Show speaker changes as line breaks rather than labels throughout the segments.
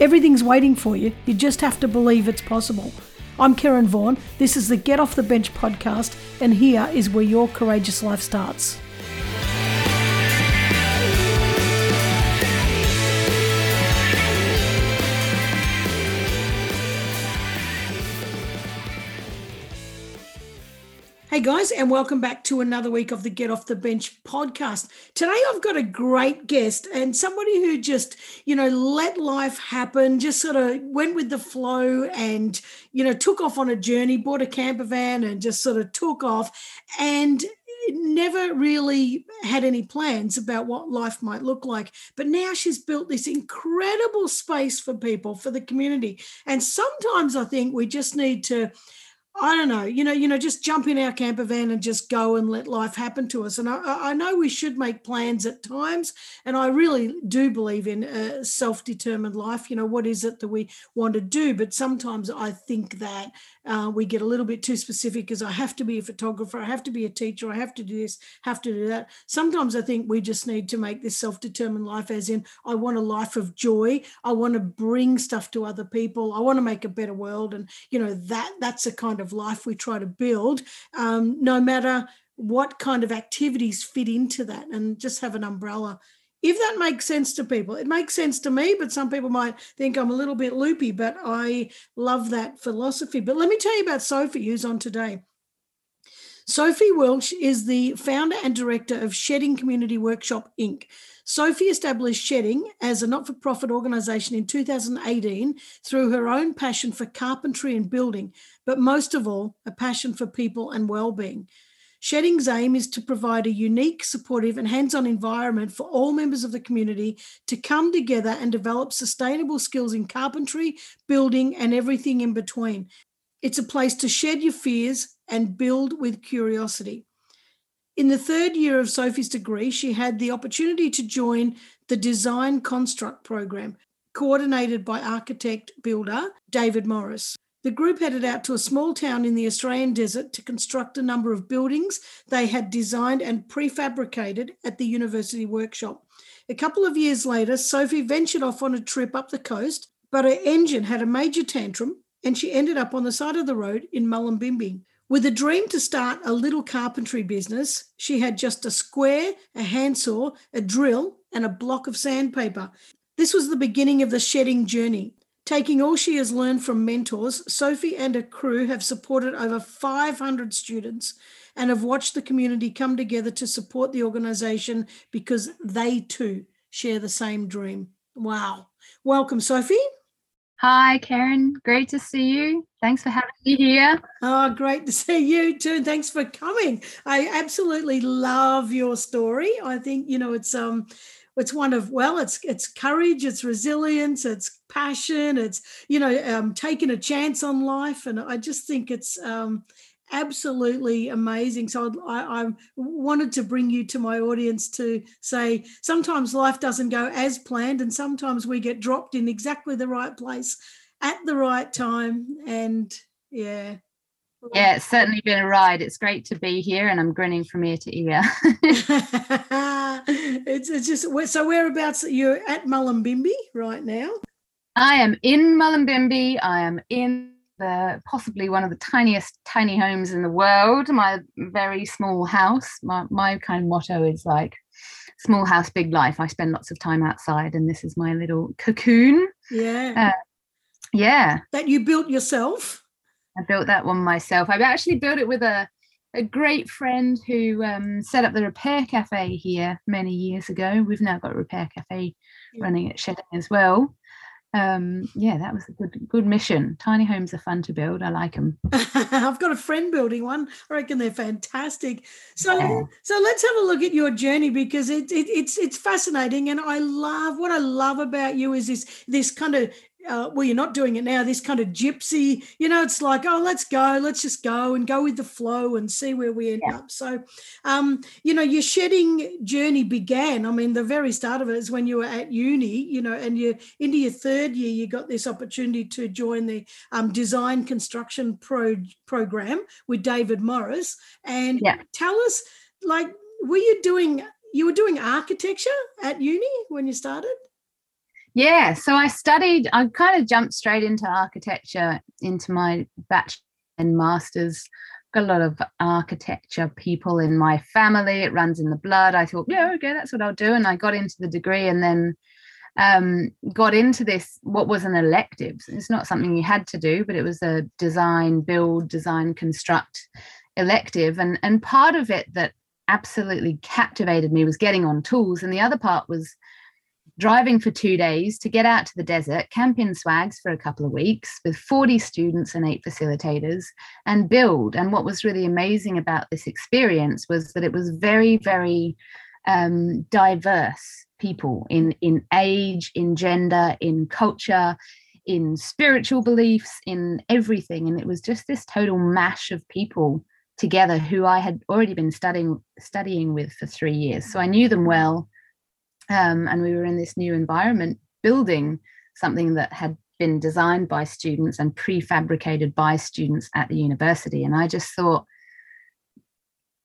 Everything's waiting for you. You just have to believe it's possible. I'm Karen Vaughan. This is the Get Off the Bench podcast, and here is where your courageous life starts. Hey guys, and welcome back to another week of the Get Off the Bench podcast. Today I've got a great guest and somebody who just, you know, let life happen, just sort of went with the flow and, you know, took off on a journey, bought a camper van and just sort of took off and never really had any plans about what life might look like. But now she's built this incredible space for people, for the community. And sometimes I think we just need to I don't know, you know, you know, just jump in our camper van and just go and let life happen to us. And I, I know we should make plans at times, and I really do believe in a self-determined life. You know, what is it that we want to do? But sometimes I think that uh, we get a little bit too specific because I have to be a photographer, I have to be a teacher, I have to do this, have to do that. Sometimes I think we just need to make this self-determined life, as in, I want a life of joy. I want to bring stuff to other people. I want to make a better world, and you know that that's the kind of life we try to build, um, no matter what kind of activities fit into that, and just have an umbrella. If that makes sense to people, it makes sense to me, but some people might think I'm a little bit loopy, but I love that philosophy. But let me tell you about Sophie, who's on today. Sophie Welch is the founder and director of Shedding Community Workshop Inc. Sophie established Shedding as a not for profit organisation in 2018 through her own passion for carpentry and building, but most of all, a passion for people and well-being. Shedding's aim is to provide a unique, supportive, and hands on environment for all members of the community to come together and develop sustainable skills in carpentry, building, and everything in between. It's a place to shed your fears and build with curiosity. In the third year of Sophie's degree, she had the opportunity to join the Design Construct program, coordinated by architect builder David Morris. The group headed out to a small town in the Australian desert to construct a number of buildings they had designed and prefabricated at the university workshop. A couple of years later, Sophie ventured off on a trip up the coast, but her engine had a major tantrum and she ended up on the side of the road in Mullumbimby. With a dream to start a little carpentry business, she had just a square, a handsaw, a drill, and a block of sandpaper. This was the beginning of the shedding journey. Taking all she has learned from mentors, Sophie and her crew have supported over 500 students and have watched the community come together to support the organisation because they too share the same dream. Wow. Welcome, Sophie.
Hi, Karen. Great to see you. Thanks for having me here.
Oh, great to see you too. Thanks for coming. I absolutely love your story. I think you know it's um it's one of well it's it's courage it's resilience it's passion it's you know um, taking a chance on life and i just think it's um, absolutely amazing. So I, I, wanted to bring you to my audience to say sometimes life doesn't go as planned, and sometimes we get dropped in exactly the right place at the right time. And yeah.
Yeah, it's certainly been a ride. It's great to be here, and I'm grinning from ear to ear.
it's, it's just so whereabouts you're at Mullumbimby right now.
I am in Mullumbimby. I am in the possibly one of the tiniest tiny homes in the world. My very small house. My my kind of motto is like small house, big life. I spend lots of time outside, and this is my little cocoon.
Yeah. Uh,
yeah.
That you built yourself.
I built that one myself. I actually built it with a a great friend who um, set up the repair cafe here many years ago. We've now got a repair cafe running at Shedding as well. Um yeah that was a good good mission. Tiny homes are fun to build. I like them
i've got a friend building one. I reckon they're fantastic. So yeah. so let's have a look at your journey because it, it, it's it's fascinating and i love what i love about you is this this kind of uh, well, you're not doing it now, this kind of gypsy, you know, it's like, oh, let's go, let's just go and go with the flow and see where we end yeah. up. So, um, you know, your shedding journey began. I mean, the very start of it is when you were at uni, you know, and you're into your third year, you got this opportunity to join the um, design construction pro- program with David Morris. And yeah. tell us, like, were you doing, you were doing architecture at uni when you started?
Yeah, so I studied, I kind of jumped straight into architecture into my bachelor and master's. Got a lot of architecture people in my family. It runs in the blood. I thought, yeah, okay, that's what I'll do. And I got into the degree and then um, got into this, what was an elective. It's not something you had to do, but it was a design, build, design, construct elective. And, and part of it that absolutely captivated me was getting on tools. And the other part was driving for two days to get out to the desert, camp in swags for a couple of weeks with 40 students and eight facilitators and build. And what was really amazing about this experience was that it was very, very um, diverse people in, in age, in gender, in culture, in spiritual beliefs, in everything. And it was just this total mash of people together who I had already been studying studying with for three years. So I knew them well um, and we were in this new environment building something that had been designed by students and prefabricated by students at the university. And I just thought,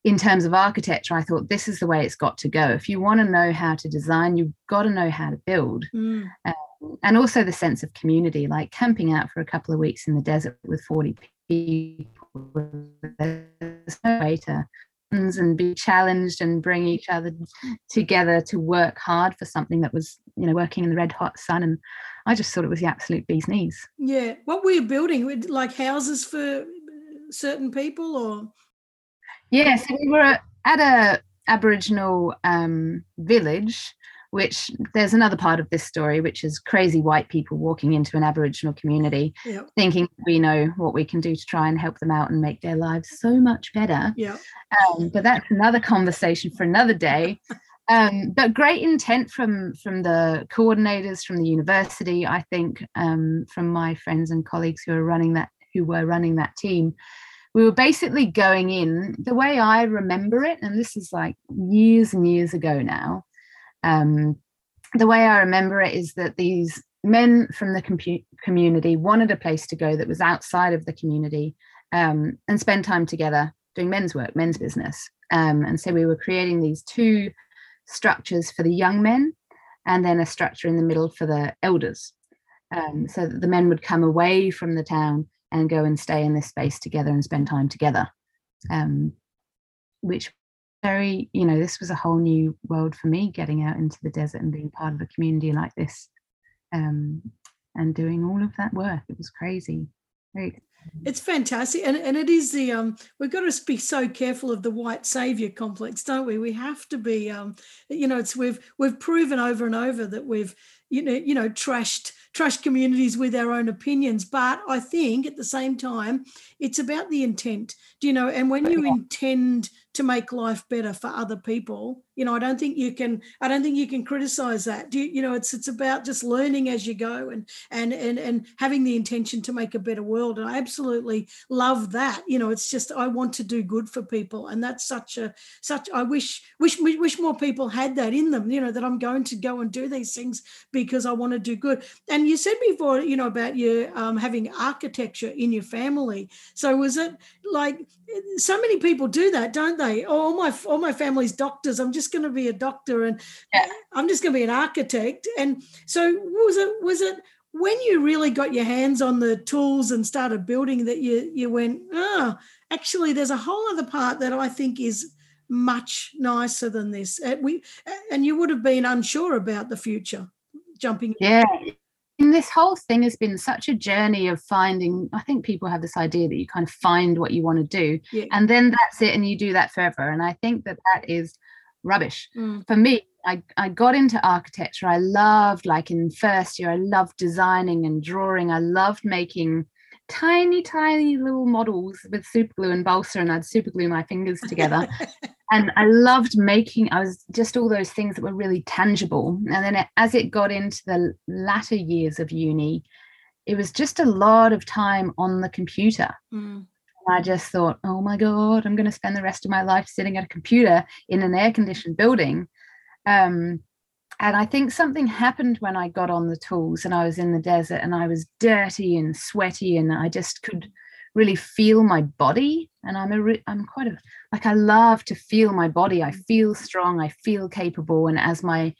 in terms of architecture, I thought this is the way it's got to go. If you want to know how to design, you've got to know how to build. Mm. Um, and also the sense of community, like camping out for a couple of weeks in the desert with 40 people. There's no way to and be challenged and bring each other together to work hard for something that was you know working in the red hot sun. And i just thought it was the absolute bee's knees.
Yeah. What were you building? Like houses for certain people or?
Yeah so we were at a aboriginal um, village which there's another part of this story, which is crazy white people walking into an Aboriginal community, yep. thinking we know what we can do to try and help them out and make their lives so much better.
Yeah.
Um, but that's another conversation for another day. um, but great intent from from the coordinators from the university. I think um, from my friends and colleagues who are running that who were running that team we were basically going in the way I remember it, and this is like years and years ago now. Um, the way I remember it is that these men from the compu- community wanted a place to go that was outside of the community um, and spend time together doing men's work, men's business. Um, and so we were creating these two structures for the young men and then a structure in the middle for the elders. Um, so that the men would come away from the town and go and stay in this space together and spend time together, um, which very, you know, this was a whole new world for me getting out into the desert and being part of a community like this um, and doing all of that work. It was crazy. Very
it's fantastic, and and it is the um. We've got to be so careful of the white savior complex, don't we? We have to be um. You know, it's we've we've proven over and over that we've you know you know trashed trashed communities with our own opinions, but I think at the same time it's about the intent. Do you know? And when you intend to make life better for other people you know i don't think you can i don't think you can criticize that. Do you, you know it's it's about just learning as you go and and and and having the intention to make a better world. And i absolutely love that. You know it's just i want to do good for people. And that's such a such i wish wish wish more people had that in them you know that i'm going to go and do these things because i want to do good. And you said before you know about you um, having architecture in your family. So was it like so many people do that don't they? All my all my family's doctors i'm just going to be a doctor and yeah. i'm just going to be an architect. And so was it was it when you really got your hands on the tools and started building that you you went oh actually there's a whole other part that i think is much nicer than this. And we uh, and you would have been unsure about the future jumping
yeah. And this whole thing has been such a journey of finding i think people have this idea that you kind of find what you want to do yeah. and then that's it and you do that forever. And i think that that is rubbish mm. for me I, I got into architecture i loved like in first year i loved designing and drawing i loved making tiny tiny little models with super glue and balsa and i'd super glue my fingers together and I loved making. I was just all those things that were really tangible. And then it, as it got into the latter years of uni, it was just a lot of time on the computer.
Mm.
I just thought, oh my God, I'm going to spend the rest of my life sitting at a computer in an air conditioned building. Um, and I think something happened when I got on the tools and I was in the desert and I was dirty and sweaty and I just could really feel my body. And I'm a, re- I'm quite a, like, I love to feel my body. I feel strong. I feel capable. And as my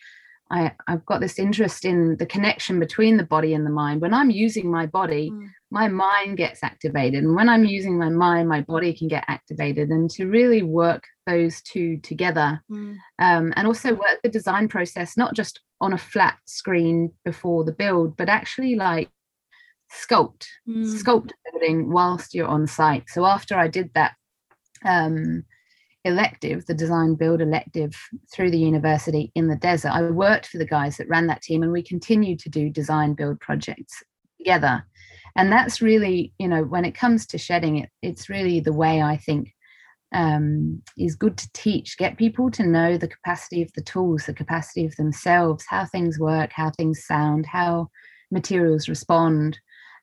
I, I've got this interest in the connection between the body and the mind. When I'm using my body, mm. My mind gets activated. And when I'm using my mind, my body can get activated. And to really work those two together mm. um, and also work the design process, not just on a flat screen before the build, but actually like sculpt, mm. sculpt building whilst you're on site. So after I did that, um, elective, the design build elective through the university in the desert. I worked for the guys that ran that team and we continued to do design build projects together. And that's really, you know, when it comes to shedding it, it's really the way I think um, is good to teach, get people to know the capacity of the tools, the capacity of themselves, how things work, how things sound, how materials respond.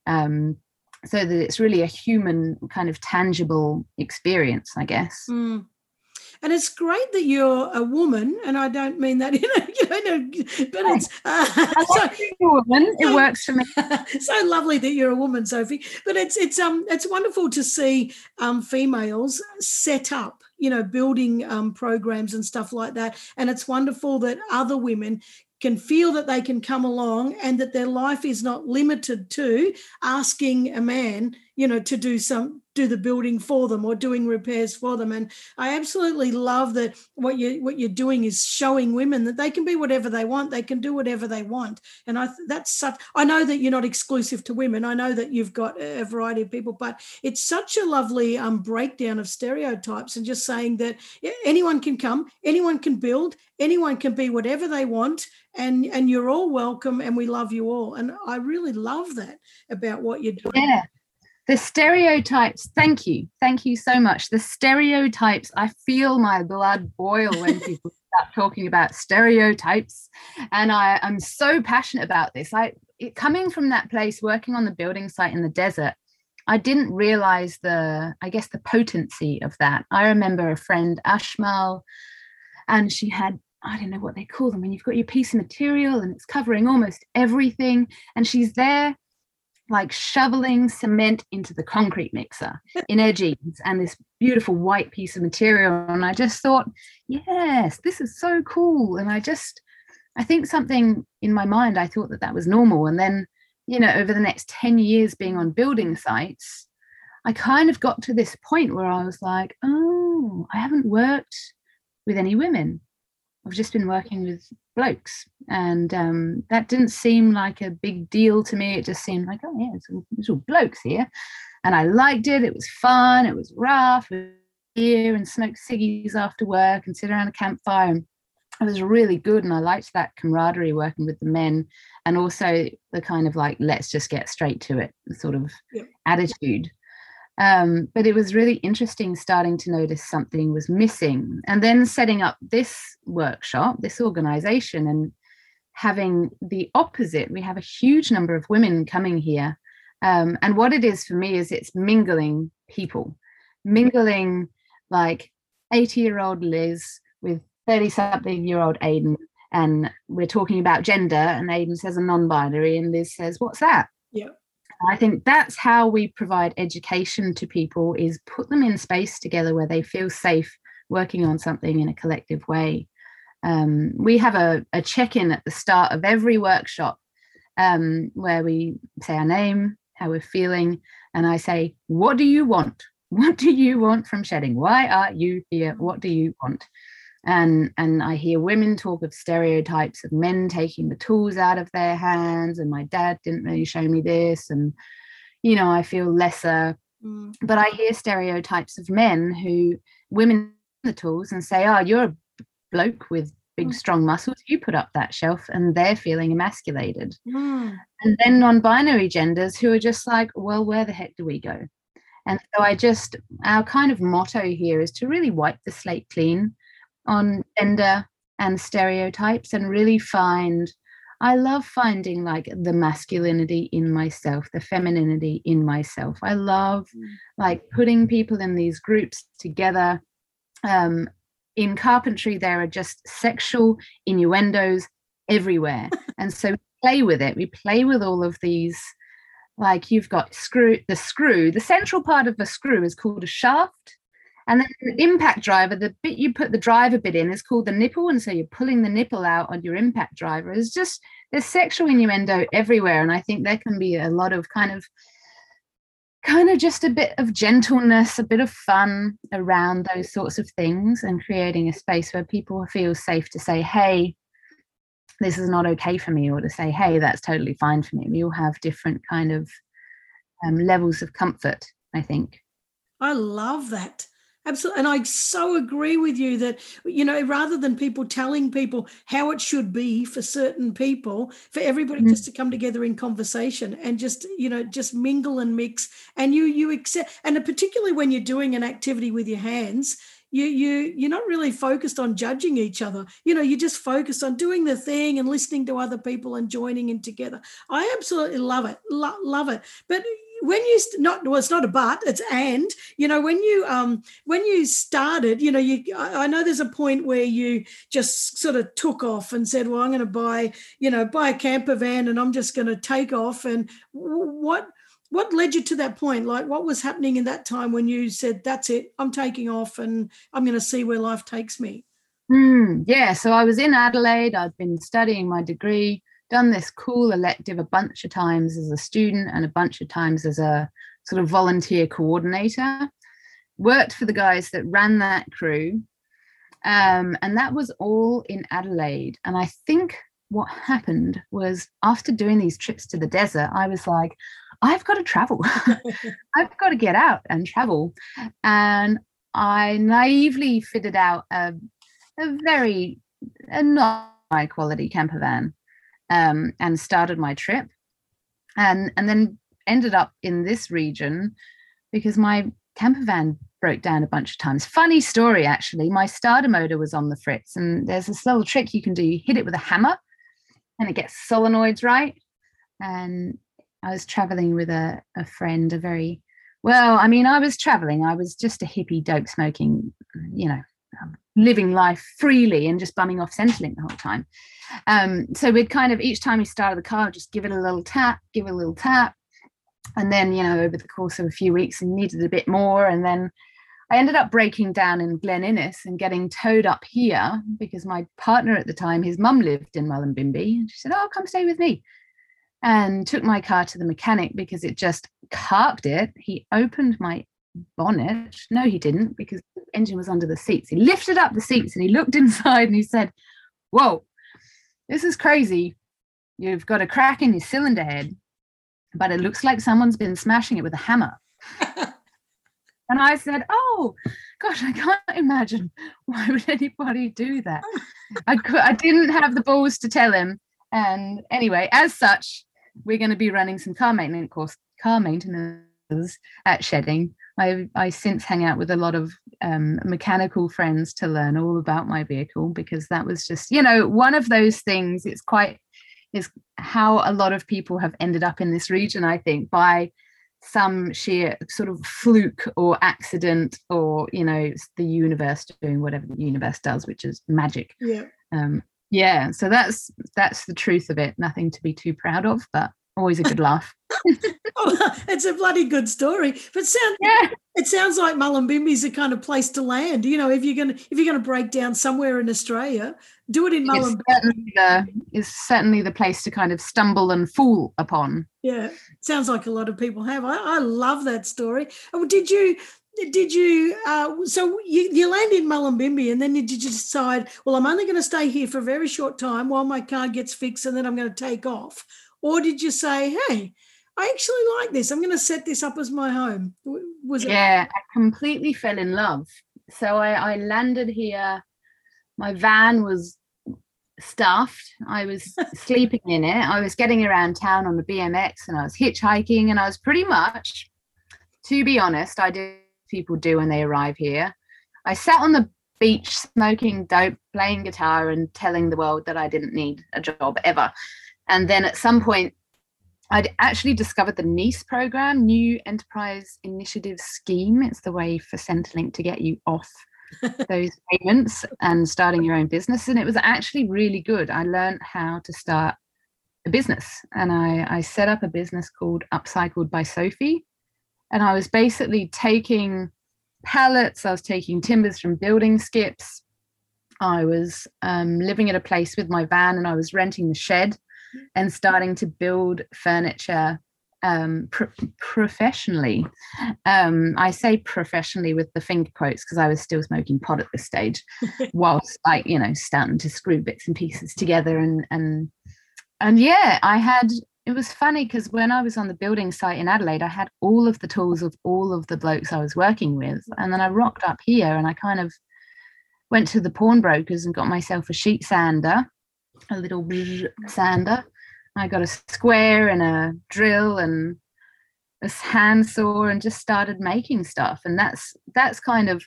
Um, so that it's really a human kind of tangible experience, I guess.
Mm. And it's great that you're a woman, and I don't mean that in a, you know, but it's uh,
so, woman. It works for me.
so lovely that you're a woman, Sophie. But it's it's um it's wonderful to see um females set up you know building um, programs and stuff like that and it's wonderful that other women can feel that they can come along and that their life is not limited to asking a man you know to do some do the building for them or doing repairs for them. And i absolutely love that what you what you're doing is showing women that they can be whatever they want they can do whatever they want. And i that's such i know that you're not exclusive to women. I know that you've got a variety of people but it's such a lovely um, breakdown of stereotypes and just saying that anyone can come anyone can build anyone can be whatever they want and and you're all welcome and we love you all. And i really love that about what you're doing.
Yeah the stereotypes thank you. Thank you so much. The stereotypes i feel my blood boil when people start talking about stereotypes and i i'm so passionate about this. I it, coming from that place working on the building site in the desert i didn't realize the i guess the potency of that. I remember a friend ashmal and she had I don't know what they call them when you've got your piece of material and it's covering almost everything. And she's there like shoveling cement into the concrete mixer in her jeans and this beautiful white piece of material. And I just thought, yes, this is so cool. And I just, I think something in my mind, I thought that that was normal. And then, you know, over the next 10 years being on building sites, I kind of got to this point where I was like, oh, I haven't worked with any women. I've just been working with blokes, and um, that didn't seem like a big deal to me. It just seemed like, oh yeah, it's all, it's all blokes here, and I liked it. It was fun. It was rough. Here and smoke ciggies after work and sit around a campfire. And it was really good, and I liked that camaraderie working with the men, and also the kind of like let's just get straight to it sort of yep. attitude. Um, but it was really interesting starting to notice something was missing and then setting up this workshop, this organization, and having the opposite. We have a huge number of women coming here. Um, and what it is for me is it's mingling people, mingling like 80 year old Liz with 30 something year old Aiden. And we're talking about gender, and Aiden says a non binary, and Liz says, What's that?
Yeah.
I think that's how we provide education to people is put them in space together where they feel safe working on something in a collective way. Um, we have a, a check-in at the start of every workshop um, where we say our name, how we're feeling, and I say, what do you want? What do you want from shedding? Why are you here? What do you want? And and i hear women talk of stereotypes of men taking the tools out of their hands and my dad didn't really show me this and you know i feel lesser mm. but i hear stereotypes of men who women the tools and say oh you're a bloke with big mm. strong muscles you put up that shelf and they're feeling emasculated
mm.
and then non-binary genders who are just like well where the heck do we go and so i just our kind of motto here is to really wipe the slate clean on gender and stereotypes and really find I love finding like the masculinity in myself, the femininity in myself. I love mm. like putting people in these groups together. Um, in carpentry, there are just sexual innuendos everywhere. and so we play with it. We play with all of these. Like you've got screw, the screw, the central part of the screw is called a shaft. And then the impact driver, the bit you put the driver bit in is called the nipple. And so you're pulling the nipple out on your impact driver. It's just, there's sexual innuendo everywhere. And I think there can be a lot of kind of, kind of just a bit of gentleness, a bit of fun around those sorts of things and creating a space where people feel safe to say, hey, this is not okay for me, or to say, hey, that's totally fine for me. We all have different kind of um, levels of comfort, I think.
I love that. Absolutely. And I so agree with you that, you know, rather than people telling people how it should be for certain people, for everybody mm-hmm. just to come together in conversation and just, you know, just mingle and mix. And you, you accept, and particularly when you're doing an activity with your hands, you you you're not really focused on judging each other you know you're just focused on doing the thing and listening to other people and joining in together i absolutely love it Lo- love it but when you not well it's not a but it's and you know when you um when you started you know you i know there's a point where you just sort of took off and said well i'm going to buy you know buy a camper van and i'm just going to take off. And what what led you to that point? Like what was happening in that time when you said that's it i'm taking off and i'm going to see where life takes me
mm, yeah so i was in adelaide i'd been studying my degree done this cool elective a bunch of times as a student and a bunch of times as a sort of volunteer coordinator. Worked for the guys that ran that crew. Um, and that was all in Adelaide. And I think what happened was after doing these trips to the desert, I was like, I've got to travel. I've got to get out and travel. And I naively fitted out a, a very a not high quality camper van um, and started my trip. And and then ended up in this region because my camper van broke down a bunch of times. Funny story actually. My starter motor was on the fritz and there's this little trick you can do. You hit it with a hammer and it gets solenoids right? And i was traveling with a, a friend a very well i mean i was traveling. I was just a hippie dope smoking you know living life freely and just bumming off Centrelink the whole time. Um, so we'd kind of each time we started the car, just give it a little tap, give it a little tap. And then, you know, over the course of a few weeks, we needed a bit more. And then I ended up breaking down in Glen Innes and getting towed up here because my partner at the time, his mum lived in Mullumbimby. And she said, Oh, come stay with me. And took my car to the mechanic because it just carked it. He opened my bonnet. No, he didn't because the engine was under the seats. He lifted up the seats and he looked inside and he said, Whoa, this is crazy. You've got a crack in your cylinder head, but it looks like someone's been smashing it with a hammer. and I said, Oh, gosh, I can't imagine why would anybody do that. I could, I didn't have the balls to tell him. And anyway, as such, we're going to be running some car maintenance course, car maintenance at Shedding I, I since hang out with a lot of um, mechanical friends to learn all about my vehicle because that was just, you know, one of those things. It's quite, is how a lot of people have ended up in this region, I think, by some sheer sort of fluke or accident or, you know, the universe doing whatever the universe does, which is magic.
Yeah.
Um, yeah. So that's, that's the truth of it. Nothing to be too proud of, but always a good laugh.
oh, it's a bloody good story. But sound yeah. it sounds like Mullumbimby is a kind of place to land. You know, if you're gonna if you're gonna break down somewhere in Australia, do it in Mullumbimby.
Certainly the, is certainly the place to kind of stumble and fall upon.
Yeah, sounds like a lot of people have. I, I love that story. Oh, did you did you uh, so you, you land in Mullumbimby and then did you decide well i'm only going to stay here for a very short time while my car gets fixed and then i'm going to take off or did you say hey I actually like this. I'm going to set this up as my home. Was
it? Yeah, I completely fell in love. So I, I landed here. My van was stuffed. I was sleeping in it. I was getting around town on the BMX and I was hitchhiking and I was pretty much, to be honest, I did people do when they arrive here. I sat on the beach smoking dope, playing guitar and telling the world that I didn't need a job ever And then at some point, I'd actually discovered the NICE program, New Enterprise Initiative Scheme. It's the way for Centrelink to get you off those payments and starting your own business. And it was actually really good. I learned how to start a business and I, I set up a business called Upcycled by Sophie. And I was basically taking pallets, I was taking timbers from building skips. I was um, living at a place with my van and I was renting the shed and starting to build furniture um, pro- professionally. Um, I say professionally with the finger quotes because I was still smoking pot at this stage, whilst like you know starting to screw bits and pieces together and and and yeah, I had. It was funny because when I was on the building site in Adelaide, I had all of the tools of all of the blokes I was working with, and then I rocked up here and I kind of went to the pawnbrokers and got myself a sheet sander a little sander. I got a square and a drill and a handsaw and just started making stuff. And that's that's kind of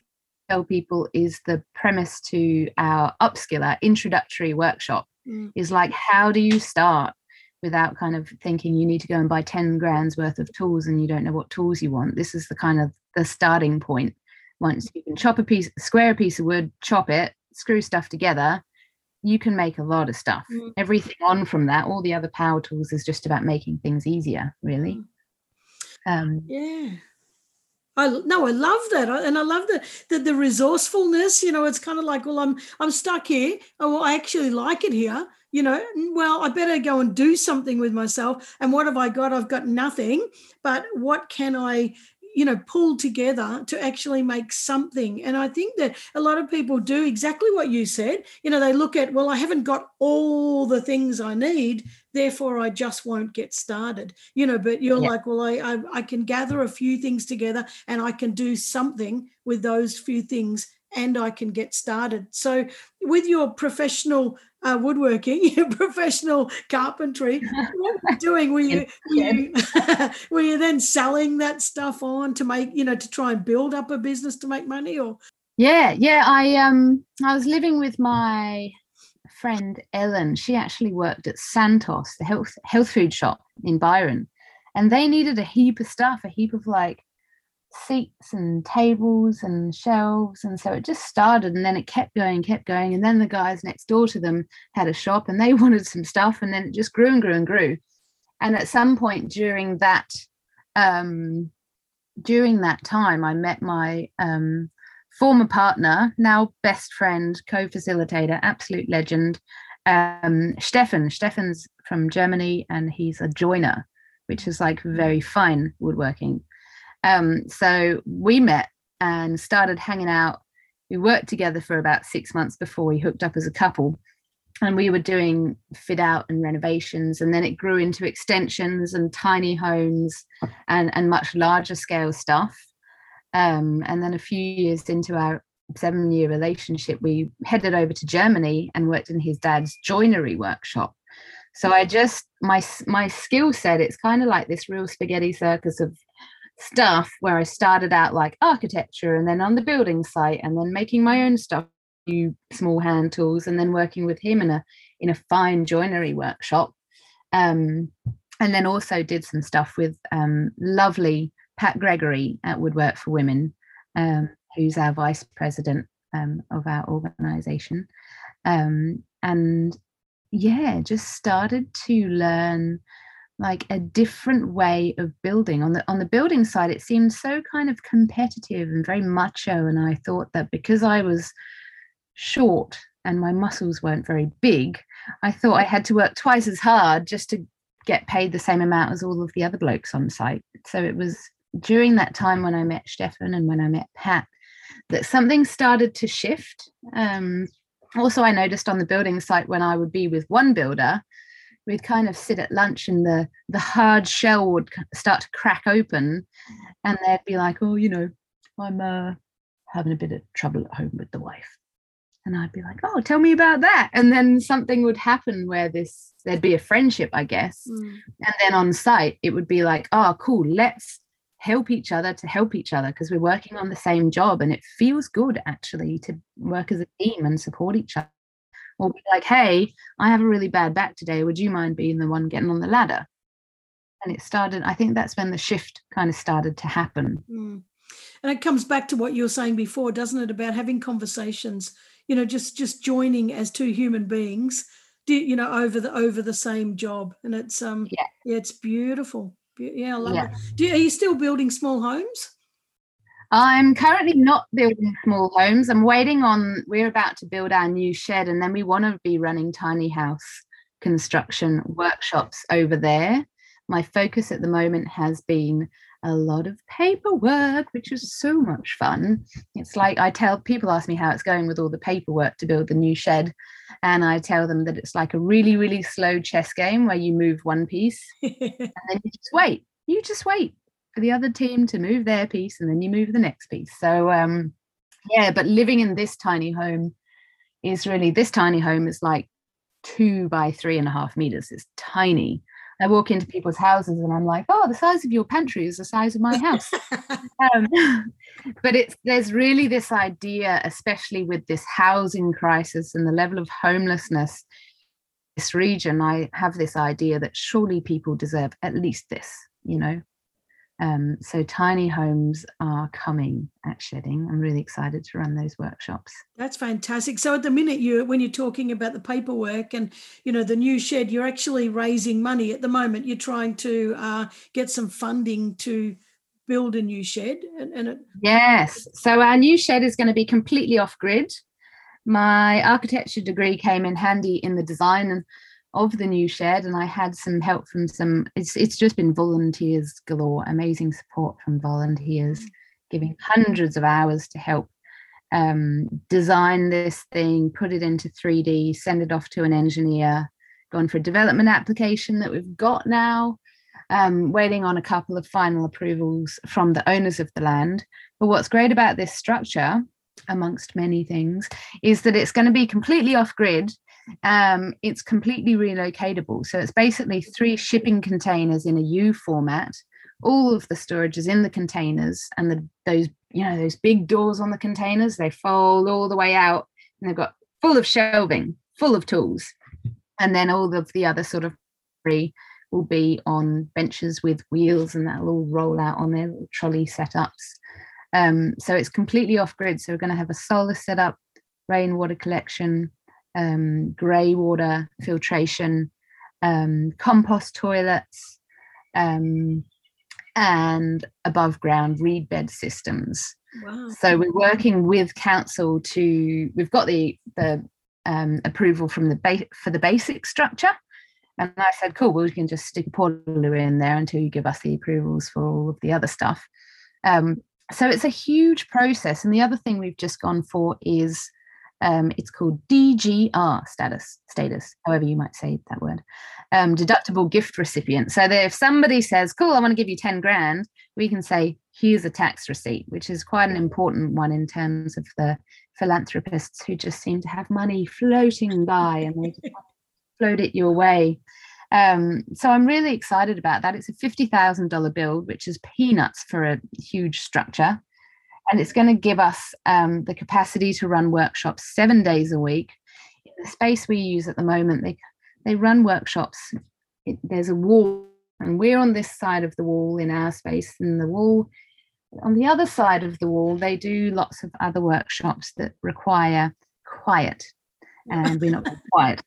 tell people is the premise to our upskill, our introductory workshop. Mm. Is like how do you start without kind of thinking you need to go and buy 10 grand's worth of tools and you don't know what tools you want. This is the kind of the starting point. Once you can chop a piece, square a piece of wood, chop it, screw stuff together, you can make a lot of stuff. Mm. Everything on from that, all the other power tools is just about making things easier, really.
Mm. Um, yeah. I no, I love that, I, and I love the, the the resourcefulness. You know, it's kind of like, well, I'm I'm stuck here. Oh, well, I actually like it here. You know, well, I better go and do something with myself. And what have I got? I've got nothing. But what can I you know pull together to actually make something and i think that a lot of people do exactly what you said you know they look at well i haven't got all the things i need therefore i just won't get started you know but you're yeah. like well I, I i can gather a few things together and i can do something with those few things and I can get started. So, with your professional uh, woodworking, professional carpentry, what were you doing? Were you, were you, were you then selling that stuff on to make, you know, to try and build up a business to make money, or?
Yeah, yeah. I um, I was living with my friend Ellen. She actually worked at Santos, the health health food shop in Byron, and they needed a heap of stuff, a heap of like seats and tables and shelves and so it just started and then it kept going kept going and then the guys next door to them had a shop and they wanted some stuff and then it just grew and grew and grew. And at some point during that um during that time i met my um former partner now best friend co-facilitator absolute legend um stefan. Stefan's from germany and he's a joiner which is like very fine woodworking um, so we met and started hanging out. We worked together for about six months before we hooked up as a couple. And we were doing fit out and renovations. And then it grew into extensions and tiny homes and, and much larger scale stuff. Um, and then a few years into our seven year relationship, we headed over to Germany and worked in his dad's joinery workshop. So I just my my skill set it's kind of like this real spaghetti circus of stuff where I started out like architecture and then on the building site and then making my own stuff, new small hand tools, and then working with him in a in a fine joinery workshop. Um, and then also did some stuff with um, lovely Pat Gregory at Woodwork for Women, um, who's our vice president um, of our organization. Um, and yeah, just started to learn like a different way of building. On the on the building side it seemed so kind of competitive and very macho and i thought that because i was short and my muscles weren't very big i thought i had to work twice as hard just to get paid the same amount as all of the other blokes on site. So it was during that time when i met stefan and when i met pat that something started to shift. Um, also i noticed on the building site when i would be with one builder we'd kind of sit at lunch and the the hard shell would start to crack open and they'd be like oh you know i'm uh, having a bit of trouble at home with the wife. And i'd be like oh tell me about that. And then something would happen where this there'd be a friendship i guess. Mm. and then on site it would be like oh cool let's help each other to help each other because we're working on the same job and it feels good actually to work as a team and support each other or be like, hey, I have a really bad back today. Would you mind being the one getting on the ladder? And it started, I think that's when the shift kind of started to happen.
Mm. And it comes back to what you were saying before, doesn't it, about having conversations, you know, just just joining as two human beings, you know, over the over the same job. And it's um yeah, yeah it's beautiful. Yeah, I love yeah. it. Do you, are you still building small homes?
I'm currently not building small homes. I'm waiting on, we're about to build our new shed, and then we want to be running tiny house construction workshops over there. My focus at the moment has been a lot of paperwork, which is so much fun. It's like I tell people ask me how it's going with all the paperwork to build the new shed. And I tell them that it's like a really, really slow chess game where you move one piece and then you just wait. You just wait for the other team to move their piece and then you move the next piece. So um yeah, but living in this tiny home is really this tiny home is like two by three and a half meters. It's tiny. I walk into people's houses and I'm like, oh, the size of your pantry is the size of my house. um, but it's there's really this idea, especially with this housing crisis and the level of homelessness this region. I have this idea that surely people deserve at least this, you know. Um, so tiny homes are coming at Shedding. I'm really excited to run those workshops.
That's fantastic. So at the minute you when you're talking about the paperwork and you know the new shed, you're actually raising money at the moment. You're trying to uh, get some funding to build a new shed and, and it-
yes so our new shed is going to be completely off grid my architecture degree came in handy in the design and of the new shed and I had some help from some it's it's just been volunteers galore amazing support from volunteers mm. giving hundreds of hours to help um, design this thing put it into 3D send it off to an engineer gone for a development application that we've got now um, waiting on a couple of final approvals from the owners of the land but what's great about this structure amongst many things is that it's going to be completely off grid um, it's completely relocatable. So it's basically three shipping containers in a U format. All of the storage is in the containers, and the, those you know those big doors on the containers they fold all the way out, and they've got full of shelving, full of tools, and then all of the other sort of free will be on benches with wheels, and that'll all roll out on their trolley setups. Um, so it's completely off grid. So we're going to have a solar setup, rainwater collection, um, grey water filtration, um, compost toilets, um, and above ground reed bed systems. Wow. So we're working with council to. We've got the the um, approval from the ba- for the basic structure, and I said, "Cool, well, we can just stick a portaloo in there until you give us the approvals for all of the other stuff." Um, so it's a huge process. And the other thing we've just gone for is um, it's called DGR status, status, however you might say that word, um, deductible gift recipient. So that if somebody says, cool, I want to give you 10 grand, we can say, here's a tax receipt, which is quite an important one in terms of the philanthropists who just seem to have money floating by and they float it your way. Um, so I'm really excited about that. It's a $50,000 build, which is peanuts for a huge structure and it's going to give us um, the capacity to run workshops seven days a week. In the space we use at the moment, they they run workshops. It, there's a wall, and we're on this side of the wall in our space, and the wall on the other side of the wall, they do lots of other workshops that require quiet, and we're not quiet.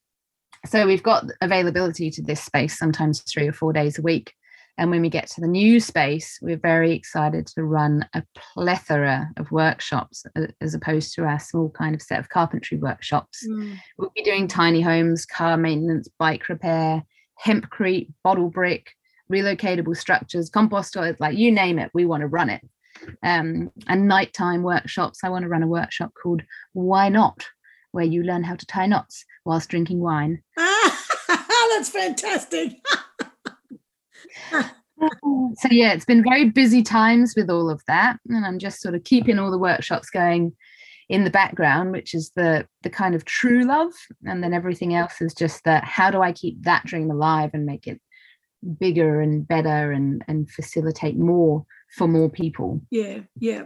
So we've got availability to this space sometimes three or four days a week. And when we get to the new space, we're very excited to run a plethora of workshops as opposed to our small kind of set of carpentry workshops. Mm. We'll be doing tiny homes, car maintenance, bike repair, hempcrete, bottle brick, relocatable structures, compost toilets, like you name it, we want to run it. Um, and nighttime workshops. I want to run a workshop called Why Not, where you learn how to tie knots whilst drinking wine.
Ah, That's fantastic.
so yeah, it's been very busy times with all of that, and I'm just sort of keeping all the workshops going in the background, which is the the kind of true love, and then everything else is just that. How do I keep that dream alive and make it bigger and better and and facilitate more for more people?
Yeah, yeah.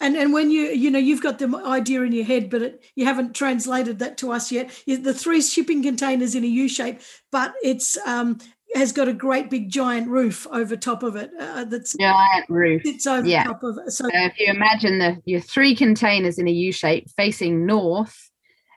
And and when you you know you've got the idea in your head, but it, you haven't translated that to us yet. The three shipping containers in a U shape, but it's um, has got a great big giant roof over top of it. Uh, that's
giant roof.
It's over yeah. top of it.
So, so if you imagine the your three containers in a U shape facing north,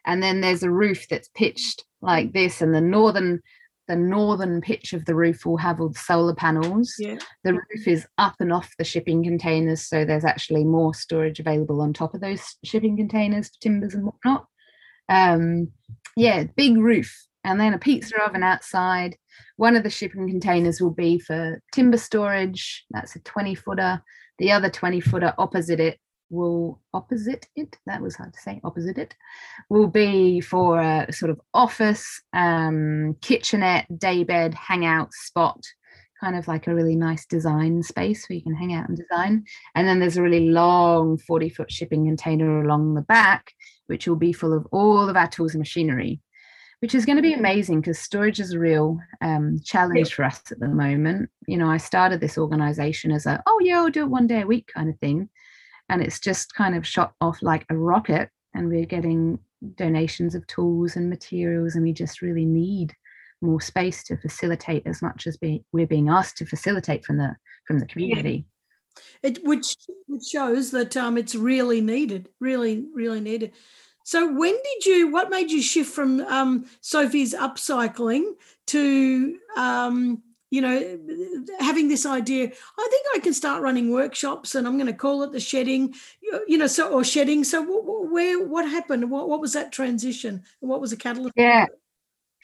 and then there's a roof that's pitched like this, and the northern the northern pitch of the roof will have all the solar panels.
Yeah.
The roof is up and off the shipping containers, so there's actually more storage available on top of those shipping containers for timbers and whatnot. Um, yeah, big roof, and then a pizza oven outside. One of the shipping containers will be for timber storage. That's a 20 footer. The other 20 footer opposite it will opposite it that was hard to say opposite it will be for a sort of office um, kitchenette daybed hangout spot kind of like a really nice design space where you can hang out and design and then there's a really long 40 foot shipping container along the back which will be full of all of our tools and machinery which is going to be amazing because storage is a real um, challenge for us at the moment. You know i started this organization as a oh yeah i'll do it one day a week kind of thing. And it's just kind of shot off like a rocket and we're getting donations of tools and materials and we just really need more space to facilitate as much as be, we're being asked to facilitate from the from the community.
It which which shows that um it's really needed really really needed so when did you what made you shift from um sophie's upcycling to um you know, having this idea, I think I can start running workshops and I'm going to call it the shedding, you know, so, or shedding. So where, what happened? What, what was that transition? What was the catalyst?
Yeah.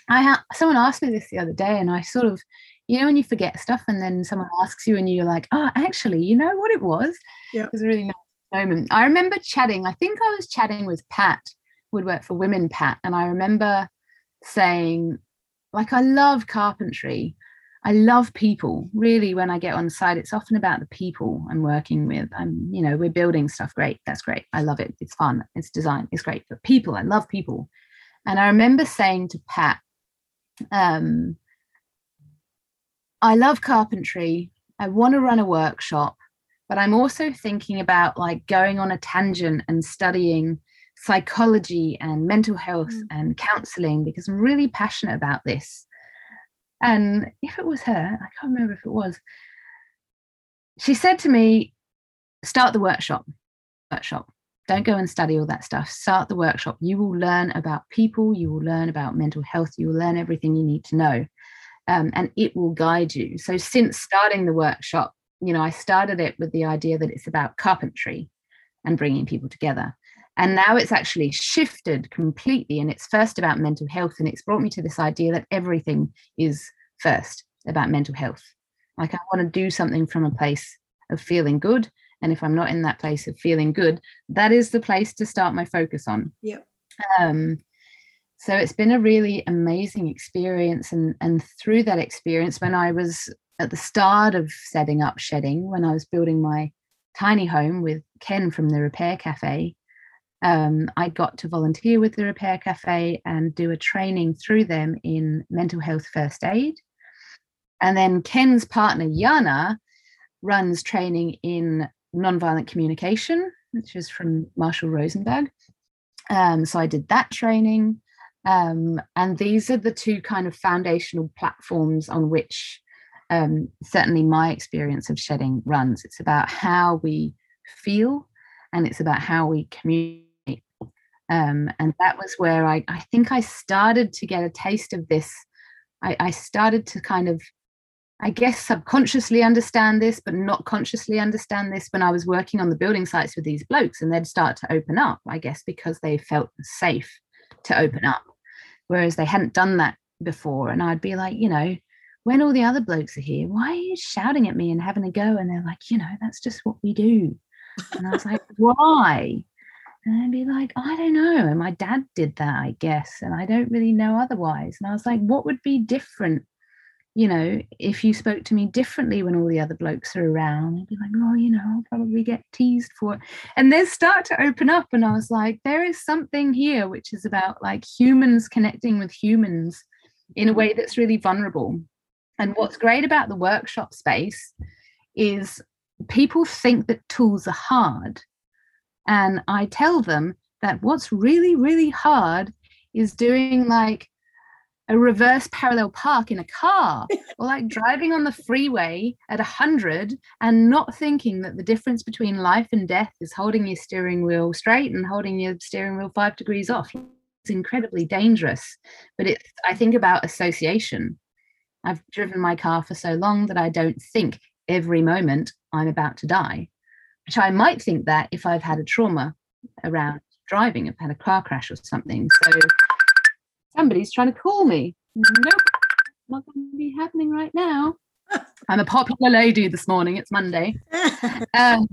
I ha- someone asked me this the other day and I sort of, you know, when you forget stuff and then someone asks you and you're like, oh, actually, you know what it was?
Yeah. It
was a really nice moment. I remember chatting, I think I was chatting with Pat, who would work for Women Pat. And I remember saying, like, I love carpentry I love people. Really, when I get on site, it's often about the people I'm working with. I'm, you know, we're building stuff. Great, that's great. I love it. It's fun. It's design. It's great. But people, I love people. And I remember saying to Pat, um, I love carpentry. I want to run a workshop, but I'm also thinking about like going on a tangent and studying psychology and mental health mm. and counseling because I'm really passionate about this. And if it was her, I can't remember if it was, she said to me, start the workshop. Workshop. Don't go and study all that stuff. Start the workshop. You will learn about people, you will learn about mental health, you will learn everything you need to know. Um, and it will guide you. So, since starting the workshop, you know, I started it with the idea that it's about carpentry and bringing people together. And now it's actually shifted completely. And it's first about mental health. And it's brought me to this idea that everything is first about mental health. Like I want to do something from a place of feeling good. And if I'm not in that place of feeling good, that is the place to start my focus on.
Yeah.
Um, so it's been a really amazing experience. And, and through that experience, when I was at the start of setting up shedding, when I was building my tiny home with Ken from the Repair Cafe, um, I got to volunteer with the Repair Cafe and do a training through them in mental health first aid. And then Ken's partner, Yana, runs training in nonviolent communication, which is from Marshall Rosenberg. Um, so I did that training. Um, and these are the two kind of foundational platforms on which um, certainly my experience of shedding runs. It's about how we feel and it's about how we communicate um, and that was where I, I think I started to get a taste of this. I, I started to kind of, I guess, subconsciously understand this, but not consciously understand this when I was working on the building sites with these blokes, and they'd start to open up, I guess, because they felt safe to open up, whereas they hadn't done that before. And I'd be like, you know, when all the other blokes are here, why are you shouting at me and having a go? And they're like, you know, that's just what we do. And I was like, why? And I'd be like, I don't know. And my dad did that, I guess. And I don't really know otherwise. And I was like, what would be different, you know, if you spoke to me differently when all the other blokes are around? I'd be like, oh, you know, I'll probably get teased for it. And they start to open up. And I was like, there is something here which is about like humans connecting with humans in a mm. way that's really vulnerable. And what's great about the workshop space is people think that tools are hard. And I tell them that what's really, really hard is doing like a reverse parallel park in a car or like driving on the freeway at 100 and not thinking that the difference between life and death is holding your steering wheel straight and holding your steering wheel five degrees off. It's incredibly dangerous but it's i think about association i've driven my car for so long that i don't think every moment i'm about to die which i might think that if i've had a trauma around driving i've had a car crash or something so somebody's trying to call me. Nope, not going to be happening right now. I'm a popular lady this morning. It's Monday. Um,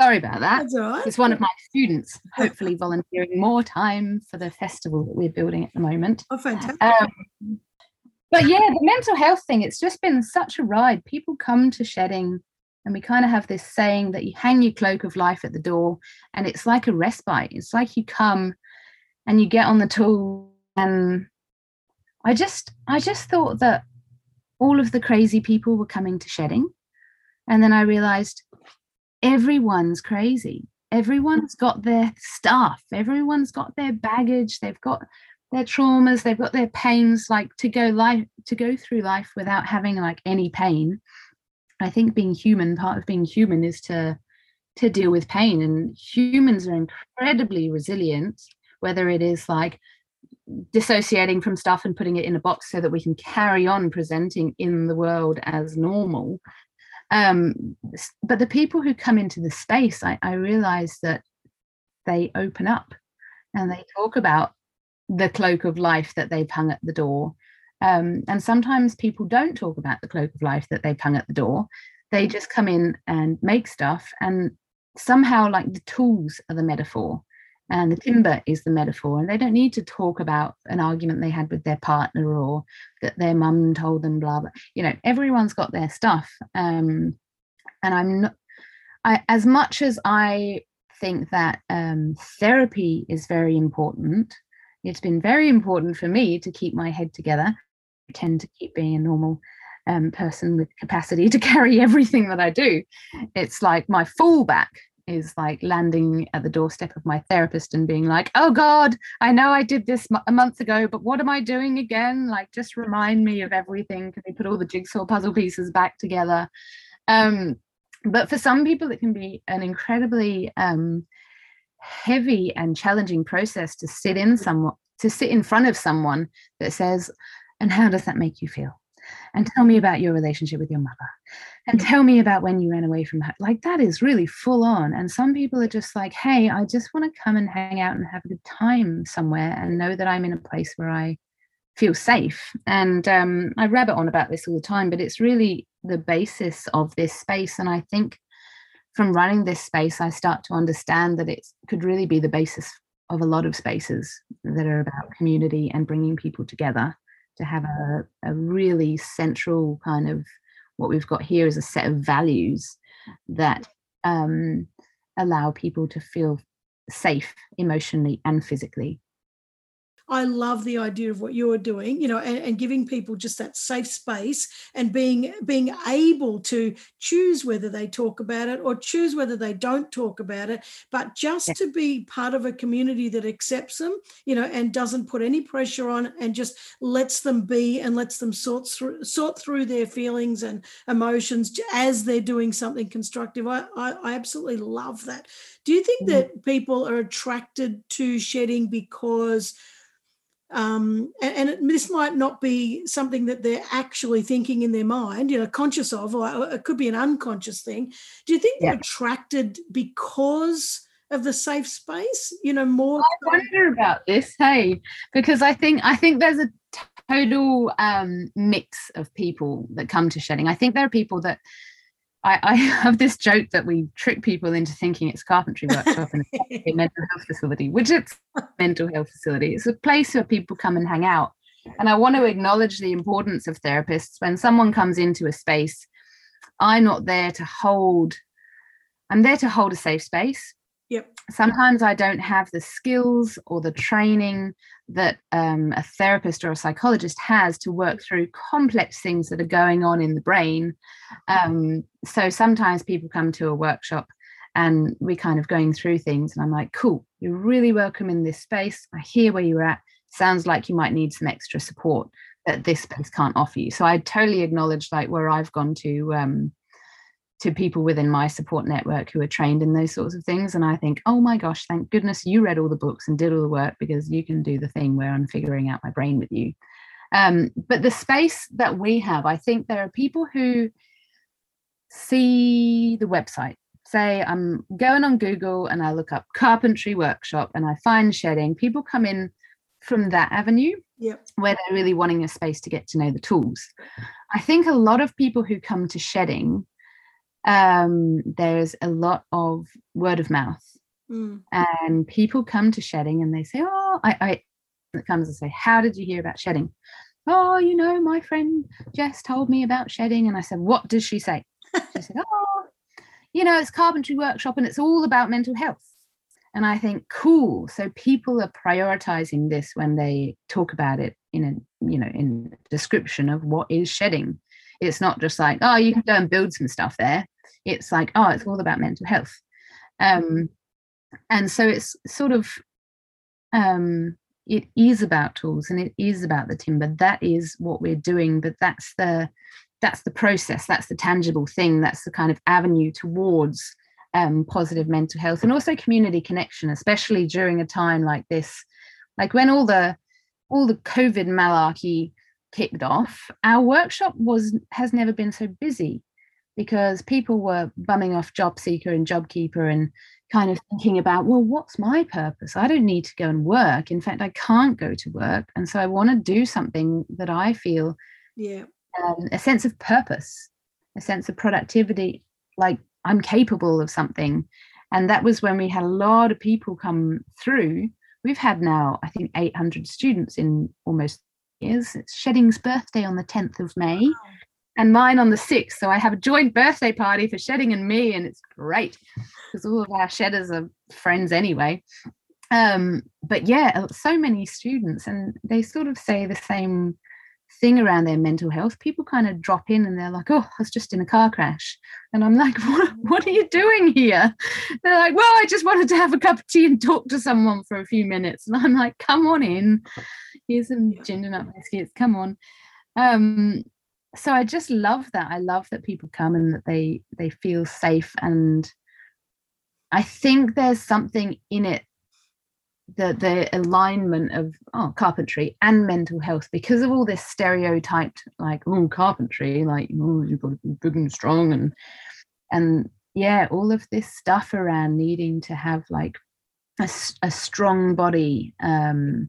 sorry about that. It's one of my students, hopefully volunteering more time for the festival that we're building at the moment.
Oh, fantastic. Um,
but yeah, the mental health thing, it's just been such a ride. People come to shedding and we kind of have this saying that you hang your cloak of life at the door and it's like a respite. It's like you come and you get on the tool and I just I just thought that all of the crazy people were coming to shedding, and then I realized everyone's crazy. Everyone's got their stuff. Everyone's got their baggage. They've got their traumas. They've got their pains. Like to go life to go through life without having like any pain. I think being human, part of being human, is to to deal with pain, and humans are incredibly resilient. Whether it is like dissociating from stuff and putting it in a box so that we can carry on presenting in the world as normal um, but the people who come into the space I, I realize that they open up and they talk about the cloak of life that they've hung at the door. Um, and sometimes people don't talk about the cloak of life that they've hung at the door. They just come in and make stuff and somehow like the tools are the metaphor and the timber is the metaphor and they don't need to talk about an argument they had with their partner or that their mum told them blah blah you know everyone's got their stuff. Um, and i'm not I, as much as i think that um, therapy is very important it's been very important for me to keep my head together tend to keep being a normal um, person with capacity to carry everything that i do it's like my fallback is like landing at the doorstep of my therapist and being like, oh God, I know I did this a month ago, but what am I doing again? Like, just remind me of everything. Can we put all the jigsaw puzzle pieces back together? Um, but for some people, it can be an incredibly um, heavy and challenging process to sit in someone to sit in front of someone that says, and how does that make you feel? and tell me about your relationship with your mother. And tell me about when you ran away from her. Like that is really full on. And some people are just like hey i just want to come and hang out and have a good time somewhere and know that i'm in a place where i feel safe. And um, i rabbit on about this all the time but it's really the basis of this space. And i think from running this space i start to understand that it could really be the basis of a lot of spaces that are about community and bringing people together to have a, a really central kind of what we've got here is a set of values that um, allow people to feel safe emotionally and physically
I love the idea of what you're doing, you know, and, and, giving people just that safe space and being being able to choose whether they talk about it or choose whether they don't talk about it, but just yeah. to be part of a community that accepts them, you know, and doesn't put any pressure on and just lets them be and lets them sort through sort through their feelings and emotions as they're doing something constructive. I I, I absolutely love that. Do you think mm-hmm. that people are attracted to shedding because um, and, and, this might not be something that they're actually thinking in their mind, you know, conscious of, or it could be an unconscious thing. Do you think yeah. they're attracted because of the safe space? You know, more.
I wonder about this, hey, because I think I think there's a total um, mix of people that come to shedding. I think there are people that I, I, have this joke that we trick people into thinking it's carpentry workshop and a mental health facility, which it's mental health facility. It's a place where people come and hang out. And I want to acknowledge the importance of therapists. When someone comes into a space, I'm not there to hold, I'm there to hold a safe space.
Yep.
Sometimes I don't have the skills or the training that um, a therapist or a psychologist has to work through complex things that are going on in the brain. Um, so sometimes people come to a workshop and we're kind of going through things and i'm like cool you're really welcome in this space i hear where you're at sounds like you might need some extra support that this space can't offer you so i totally acknowledge like where i've gone to um to people within my support network who are trained in those sorts of things and i think oh my gosh thank goodness you read all the books and did all the work because you can do the thing where i'm figuring out my brain with you um, but the space that we have i think there are people who see the website say I'm going on Google and I look up carpentry workshop and I find shedding, people come in from that avenue
yep.
where they're really wanting a space to get to know the tools. I think a lot of people who come to shedding, um, there's a lot of word of mouth.
Mm.
And people come to shedding and they say, Oh, I, I it comes and say, How did you hear about shedding? Oh, you know, my friend Jess told me about shedding. And I said, What does she say? She said, Oh, you know, it's carpentry workshop and it's all about mental health. And I think, cool. So people are prioritizing this when they talk about it in a, you know, in description of what is shedding. It's not just like, oh, you can go and build some stuff there. It's like, oh, it's all about mental health. Um, and so it's sort of um, it is about tools and it is about the timber. That is what we're doing, but that's the that's the process that's the tangible thing that's the kind of avenue towards um, positive mental health and also community connection especially during a time like this like when all the all the covid malarkey kicked off our workshop was has never been so busy because people were bumming off job seeker and job keeper and kind of thinking about well what's my purpose i don't need to go and work in fact i can't go to work and so i want to do something that i feel
yeah
um, a sense of purpose, a sense of productivity, like I'm capable of something. And that was when we had a lot of people come through. We've had now, I think, 800 students in almost years. It's Shedding's birthday on the 10th of May and mine on the 6th. So I have a joint birthday party for Shedding and me, and it's great because all of our shedders are friends anyway. Um, but yeah, so many students, and they sort of say the same thing around their mental health, people kind of drop in and they're like, oh, I was just in a car crash. And I'm like, what, what are you doing here? They're like, well, I just wanted to have a cup of tea and talk to someone for a few minutes. And I'm like, come on in. Here's some ginger nut biscuits. Come on. Um, so I just love that. I love that people come and that they they feel safe. And I think there's something in it the the alignment of oh, carpentry and mental health because of all this stereotyped like oh carpentry like oh you've got to be big and strong and and yeah all of this stuff around needing to have like a, a strong body um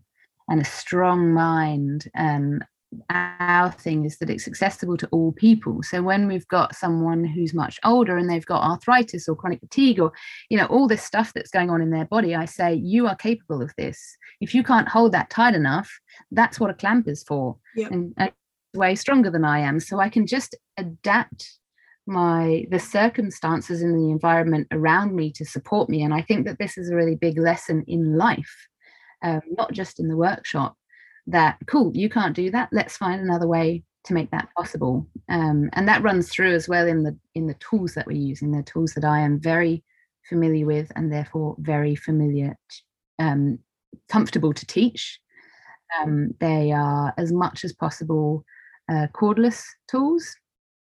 and a strong mind and our thing is that it's accessible to all people. So when we've got someone who's much older and they've got arthritis or chronic fatigue or you know all this stuff that's going on in their body i say you are capable of this. If you can't hold that tight enough that's what a clamp is for
yep.
and, and way stronger than i am. So i can just adapt my the circumstances in the environment around me to support me. And i think that this is a really big lesson in life um, not just in the workshop that cool you can't do that. Let's find another way to make that possible. Um, and that runs through as well in the in the tools that we're using the tools that i am very familiar with and therefore very familiar um, comfortable to teach. Um, they are as much as possible uh, cordless tools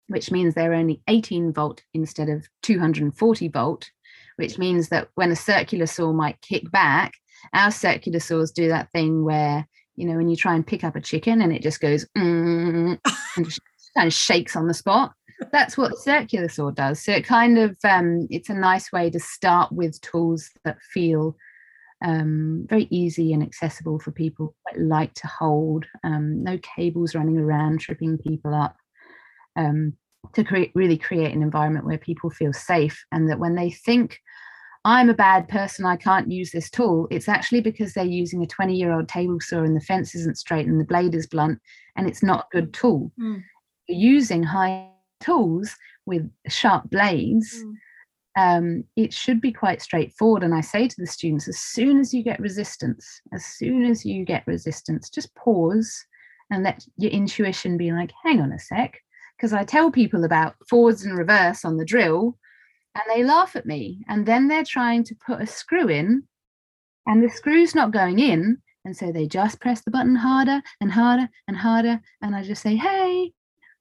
which means they're only 18 volt instead of 240 volt which means that when a circular saw might kick back our circular saws do that thing where you know, when you try and pick up a chicken and it just goes mm, and just shakes on the spot. That's what circular saw does. So it kind of um, it's a nice way to start with tools that feel um, very easy and accessible for people, quite light to hold, um, no cables running around tripping people up. Um, to create really create an environment where people feel safe and that when they think I'm a bad person, I can't use this tool. It's actually because they're using a 20 year old table saw and the fence isn't straight and the blade is blunt and it's not a good tool.
Mm.
Using high tools with sharp blades, mm. um, it should be quite straightforward. And I say to the students, as soon as you get resistance, as soon as you get resistance, just pause and let your intuition be like, hang on a sec. Because I tell people about forwards and reverse on the drill and they laugh at me. And then they're trying to put a screw in, and the screw's not going in. And so they just press the button harder and harder and harder. And I just say, hey,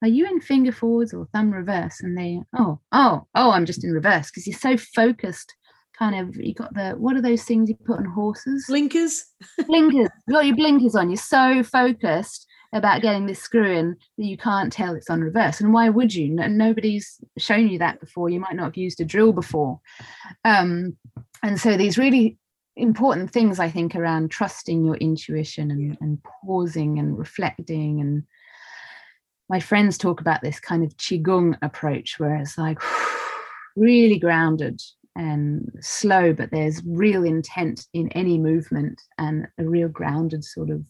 are you in finger forwards or thumb reverse? And they, oh, oh, oh, I'm just in reverse because you're so focused. Kind of, you got the what are those things you put on horses?
Blinkers.
blinkers. You got your blinkers on. You're so focused about getting this screw in that you can't tell it's on reverse. And why would you? No, nobody's shown you that before. You might not have used a drill before. Um, and so these really important things, I think, around trusting your intuition and, and pausing and reflecting. And my friends talk about this kind of qigong approach, where it's like really grounded and slow, but there's real intent in any movement and a real grounded sort of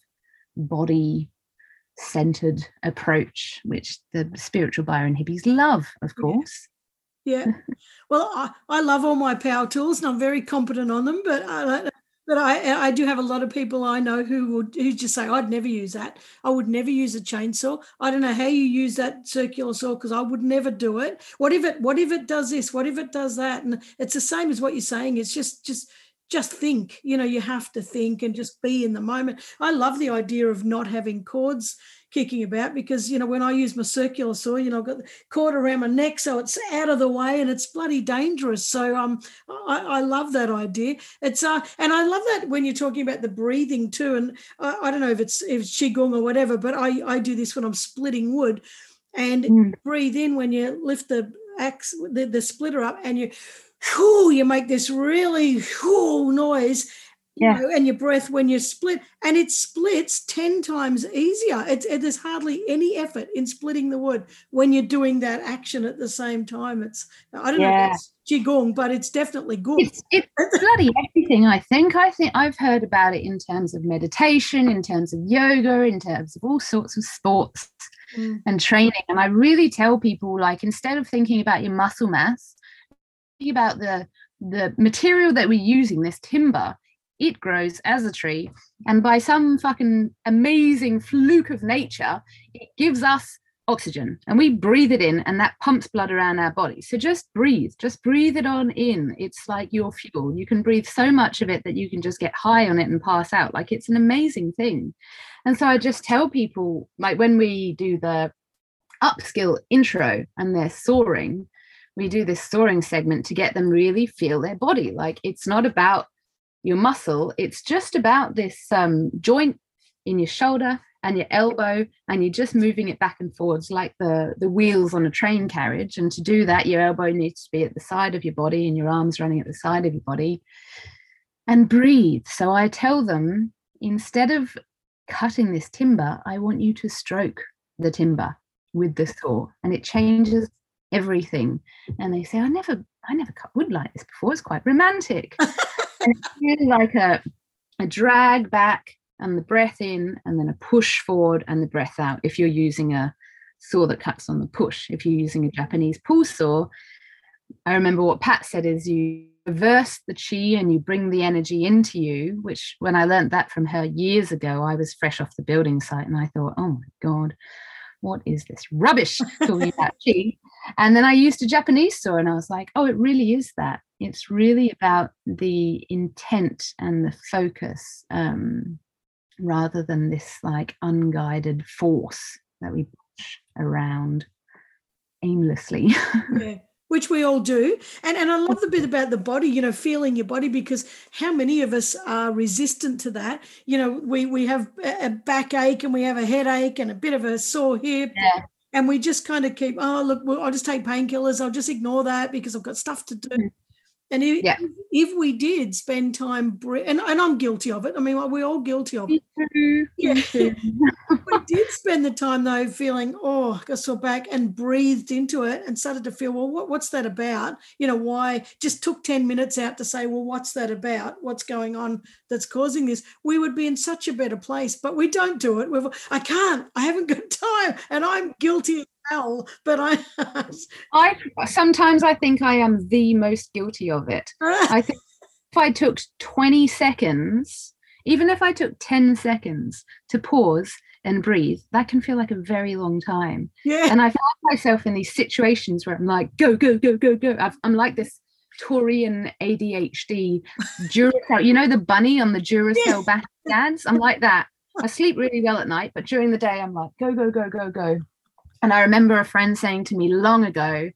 body centered approach, which the spiritual biohippies love, of course.
Yeah. Well, I, I love all my power tools and I'm very competent on them, but I, but I, I do have a lot of people I know who would who just say I'd never use that. I would never use a chainsaw. I don't know how you use that circular saw because I would never do it. What if it what if it does this? What if it does that? And it's the same as what you're saying. It's just just just think you know you have to think and just be in the moment i love the idea of not having cords kicking about because you know when I use my circular saw, you know I've got the cord around my neck, so it's out of the way and it's bloody dangerous. So um, I, I love that idea. It's uh, and I love that when you're talking about the breathing too. And I, I don't know if it's if it's qigong or whatever, but I I do this when I'm splitting wood, and mm. breathe in when you lift the axe the, the splitter up and you. Whew, you make this really whew, noise yeah. know, and your breath when you split, and it splits 10 times easier. It's, it, there's hardly any effort in splitting the wood when you're doing that action at the same time. It's, I don't yeah. know if it's Qigong, but it's definitely good.
It's, it's bloody everything, I think. I think I've heard about it in terms of meditation, in terms of yoga, in terms of all sorts of sports mm. and training. And I really tell people, like, instead of thinking about your muscle mass, about the the material that we're using, this timber, it grows as a tree. And by some fucking amazing fluke of nature it gives us oxygen. And we breathe it in and that pumps blood around our body. So just breathe just breathe it on in. It's like your fuel. You can breathe so much of it that you can just get high on it and pass out. Like it's an amazing thing. And so i just tell people like when we do the upskill intro and they're sawing we do this sawing segment to get them really feel their body like it's not about your muscle, it's just about this um, joint in your shoulder and your elbow, and you're just moving it back and forwards like the, the wheels on a train carriage. And to do that, your elbow needs to be at the side of your body and your arms running at the side of your body. And breathe. So I tell them instead of cutting this timber, I want you to stroke the timber with the saw, and it changes everything. And they say, I never, I never cut wood like this before. It's quite romantic. and it's really like a, a drag back and the breath in and then a push forward and the breath out if you're using a saw that cuts on the push if you're using a japanese pull saw i remember what pat said is you reverse the chi and you bring the energy into you which when i learned that from her years ago i was fresh off the building site and i thought oh my god what is this rubbish talking about chi and then i used a japanese saw and i was like oh it really is that it's really about the intent and the focus um, rather than this like unguided force that we push around aimlessly.
yeah. Which we all do. And and I love the bit about the body, you know, feeling your body because how many of us are resistant to that? You know, we we have a backache and we have a headache and a bit of a sore hip. Yeah and we just kind of keep oh look well, i'll just take painkillers i'll just ignore that because i've got stuff to do mm. And if, yeah. if we did spend time, and, and I'm guilty of it. I mean, we're all guilty of it. Yeah. we did spend the time though feeling, oh, I saw back and breathed into it and started to feel, well, what, what's that about? You know, why? Just took 10 minutes out to say, well, what's that about? What's going on that's causing this? We would be in such a better place, but we don't do it. We've, I can't, I haven't got time. And I'm guilty hell, but I
I sometimes I think I am the most guilty of it. I think if I took 20 seconds, even if I took 10 seconds to pause and breathe, that can feel like a very long time.
Yeah.
And I find myself in these situations where I'm like, go, go, go, go, go. i am like this Taurian ADHD Duracell. You know the bunny on the Duracell yeah. back dance? I'm like that. I sleep really well at night, but during the day I'm like, go, go, go, go, go. And I remember a friend saying to me long ago,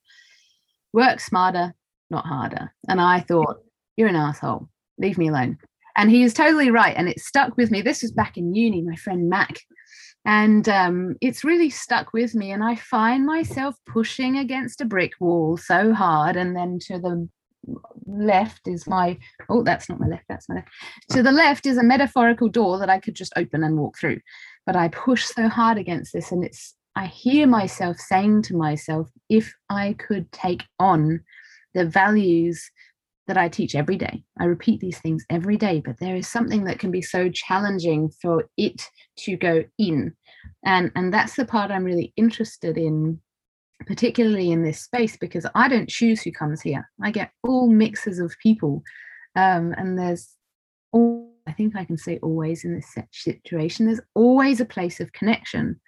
work smarter, not harder. And I thought, you're an asshole. Leave me alone. And he is totally right. And it stuck with me. This was back in uni, my friend Mac. And um, it's really stuck with me. And I find myself pushing against a brick wall so hard. And then to the left is my, oh, that's not my left, that's my left. To the left is a metaphorical door that I could just open and walk through. But I push so hard against this. And it's, I hear myself saying to myself, if I could take on the values that I teach every day. I repeat these things every day, but there is something that can be so challenging for it to go in. And, and that's the part I'm really interested in, particularly in this space, because I don't choose who comes here. I get all mixes of people. Um, and there's all, I think I can say always in this situation, there's always a place of connection.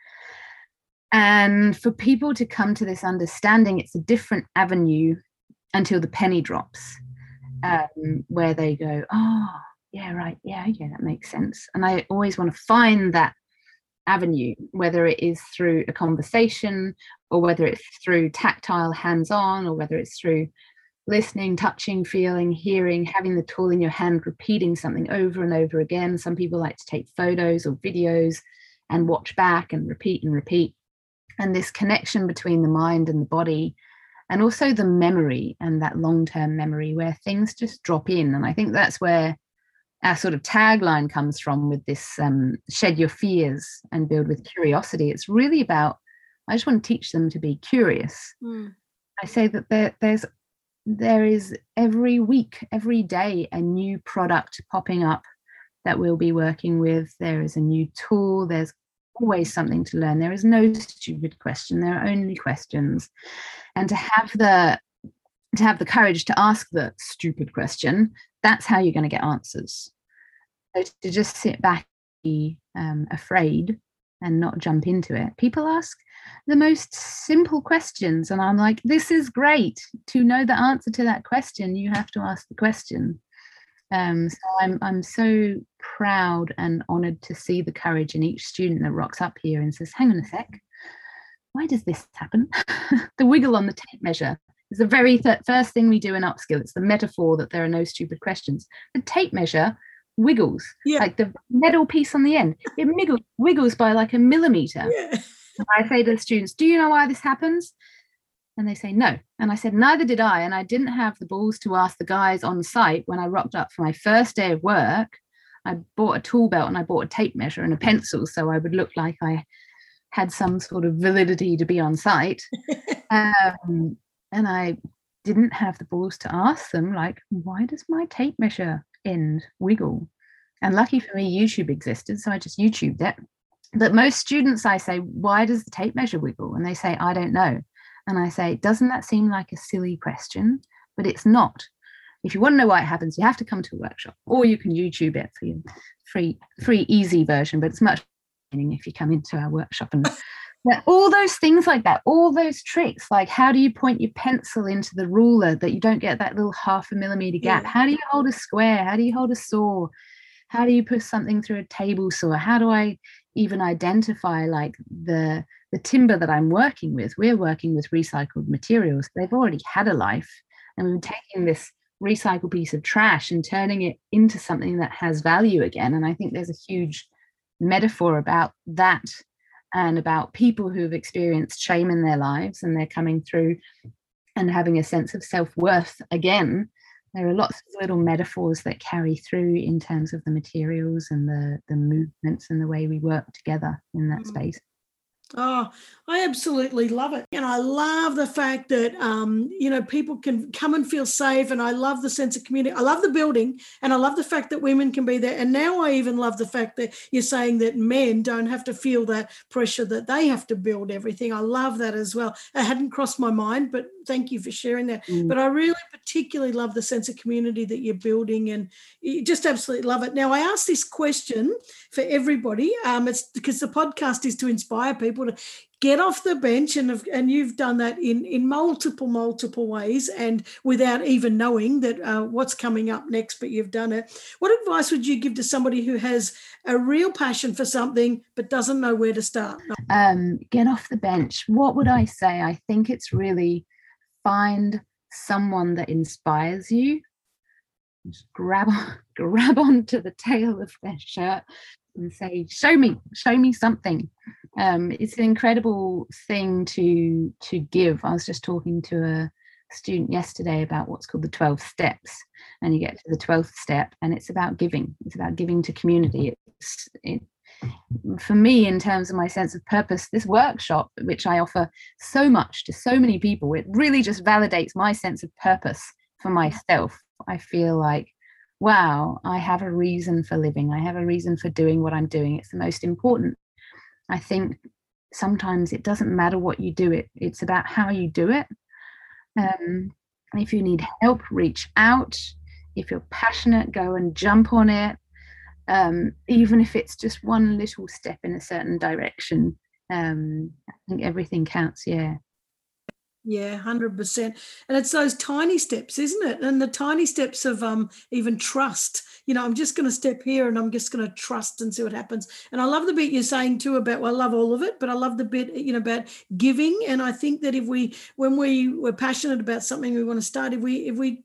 And for people to come to this understanding, it's a different avenue until the penny drops um, where they go, oh, yeah, right, yeah, yeah, that makes sense. And I always want to find that avenue, whether it is through a conversation or whether it's through tactile hands on or whether it's through listening, touching, feeling, hearing, having the tool in your hand, repeating something over and over again. Some people like to take photos or videos and watch back and repeat and repeat. And this connection between the mind and the body and also the memory and that long-term memory where things just drop in. And i think that's where our sort of tagline comes from with this um, shed your fears and build with curiosity. It's really about i just want to teach them to be curious. Mm. i say that there, there's there is every week every day a new product popping up that we'll be working with. There is a new tool. There's always something to learn. There is no stupid question. There are only questions. And to have the to have the courage to ask the stupid question, that's how you're going to get answers. So to just sit back, be um, afraid, and not jump into it. People ask the most simple questions, and I'm like, this is great. To know the answer to that question, you have to ask the question. Um, so I'm I'm so proud and honoured to see the courage in each student that rocks up here and says, "Hang on a sec, why does this happen?" the wiggle on the tape measure is the very th- first thing we do in upskill. It's the metaphor that there are no stupid questions. The tape measure wiggles, yeah. like the metal piece on the end. It wiggles, wiggles by like a millimeter. Yeah. I say to the students, "Do you know why this happens?" And they say no. And I said, neither did I. And I didn't have the balls to ask the guys on site when I rocked up for my first day of work. I bought a tool belt and I bought a tape measure and a pencil so I would look like I had some sort of validity to be on site. um, and I didn't have the balls to ask them, like, why does my tape measure end wiggle? And lucky for me, YouTube existed. So I just YouTubed it. But most students, I say, why does the tape measure wiggle? And they say, I don't know. And I say, doesn't that seem like a silly question? But it's not. If you want to know why it happens, you have to come to a workshop or you can YouTube it for your free, free, easy version, but it's much if you come into our workshop and all those things like that, all those tricks, like how do you point your pencil into the ruler that you don't get that little half a millimeter gap? Yeah. How do you hold a square? How do you hold a saw? How do you push something through a table saw? How do I even identify like the the timber that I'm working with, we're working with recycled materials. They've already had a life, and we're taking this recycled piece of trash and turning it into something that has value again. And I think there's a huge metaphor about that and about people who've experienced shame in their lives and they're coming through and having a sense of self-worth again there are lots of little metaphors that carry through in terms of the materials and the the movements and the way we work together in that mm. space
Oh, I absolutely love it. And I love the fact that, um, you know, people can come and feel safe. And I love the sense of community. I love the building and I love the fact that women can be there. And now I even love the fact that you're saying that men don't have to feel that pressure that they have to build everything. I love that as well. It hadn't crossed my mind, but thank you for sharing that. Mm. But I really particularly love the sense of community that you're building and you just absolutely love it. Now, I asked this question for everybody. Um, it's because the podcast is to inspire people to get off the bench and and you've done that in in multiple multiple ways and without even knowing that uh, what's coming up next but you've done it what advice would you give to somebody who has a real passion for something but doesn't know where to start
um, get off the bench what would i say i think it's really find someone that inspires you just grab grab onto the tail of their shirt and say show me show me something. Um, it's an incredible thing to to give. I was just talking to a student yesterday about what's called the 12 steps and you get to the 12th step and it's about giving. It's about giving to community. It's it, for me in terms of my sense of purpose this workshop which i offer so much to so many people it really just validates my sense of purpose for myself i feel like wow, I have a reason for living. I have a reason for doing what I'm doing. It's the most important. I think sometimes it doesn't matter what you do it it's about how you do it um, if you need help reach out if you're passionate go and jump on it um, even if it's just one little step in a certain direction um, i think everything counts yeah
yeah, hundred percent. And it's those tiny steps, isn't it? And the tiny steps of um even trust. You know, I'm just going to step here and I'm just going to trust and see what happens. And I love the bit you're saying too about. Well, I love all of it, but I love the bit you know about giving. And I think that if we, when we we're passionate about something we want to start, if we if we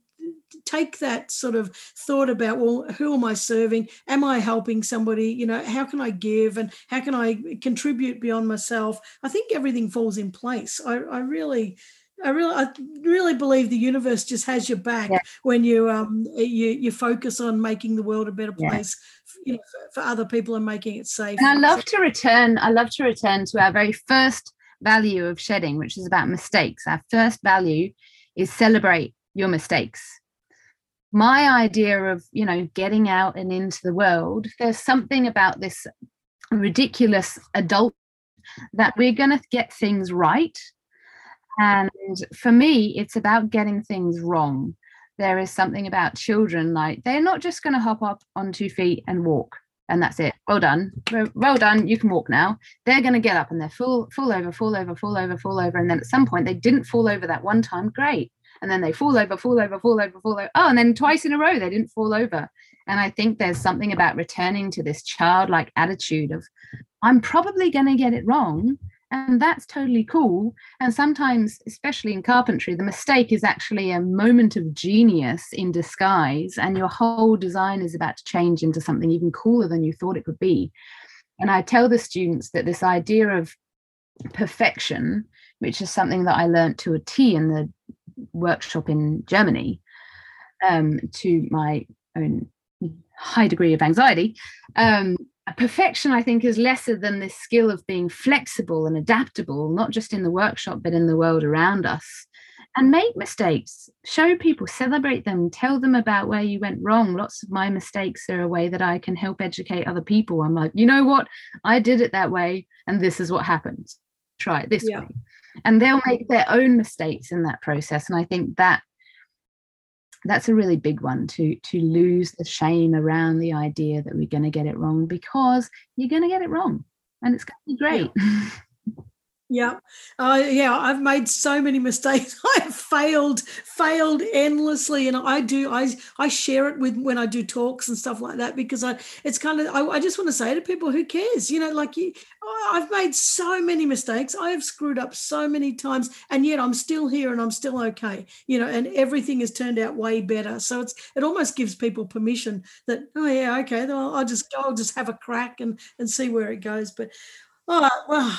take that sort of thought about well who am i serving am i helping somebody you know how can i give and how can i contribute beyond myself i think everything falls in place i, I really I really, I really believe the universe just has your back yeah. when you um you you focus on making the world a better place, yeah. you know, for, for, other people and making it safe.
And I love to return. I love to return to our very first value of shedding, which is about mistakes. Our first value is celebrate your mistakes my idea of you know getting out and into the world there's something about this ridiculous adult that we're going to get things right. And for me it's about getting things wrong. There is something about children like they're not just going to hop up on two feet and walk and that's it. Well done. Well done. You can walk now. They're going to get up and they're full fall over fall over fall over fall over and then at some point they didn't fall over that one time. Great and then they fall over, fall over, fall over, fall over. Oh, and then twice in a row they didn't fall over. And I think there's something about returning to this childlike attitude of, I'm probably going to get it wrong. And that's totally cool. And sometimes, especially in carpentry, the mistake is actually a moment of genius in disguise, and your whole design is about to change into something even cooler than you thought it could be. And I tell the students that this idea of perfection, which is something that I learned to a T in the workshop in Germany um, to my own high degree of anxiety. Um, perfection, I think, is lesser than this skill of being flexible and adaptable, not just in the workshop, but in the world around us. And make mistakes, show people, celebrate them, tell them about where you went wrong. Lots of my mistakes are a way that I can help educate other people. I'm like, you know what? I did it that way, and this is what happens. Try it this yeah. way and they'll make their own mistakes in that process and i think that that's a really big one to to lose the shame around the idea that we're going to get it wrong because you're going to get it wrong and it's going to be great yeah.
Yeah, uh, yeah. I've made so many mistakes. I've failed, failed endlessly, and I do. I I share it with when I do talks and stuff like that because I. It's kind of. I, I just want to say to people, who cares? You know, like you. I've made so many mistakes. I have screwed up so many times, and yet I'm still here and I'm still okay. You know, and everything has turned out way better. So it's it almost gives people permission that oh yeah okay, I'll just I'll just have a crack and and see where it goes. But right, well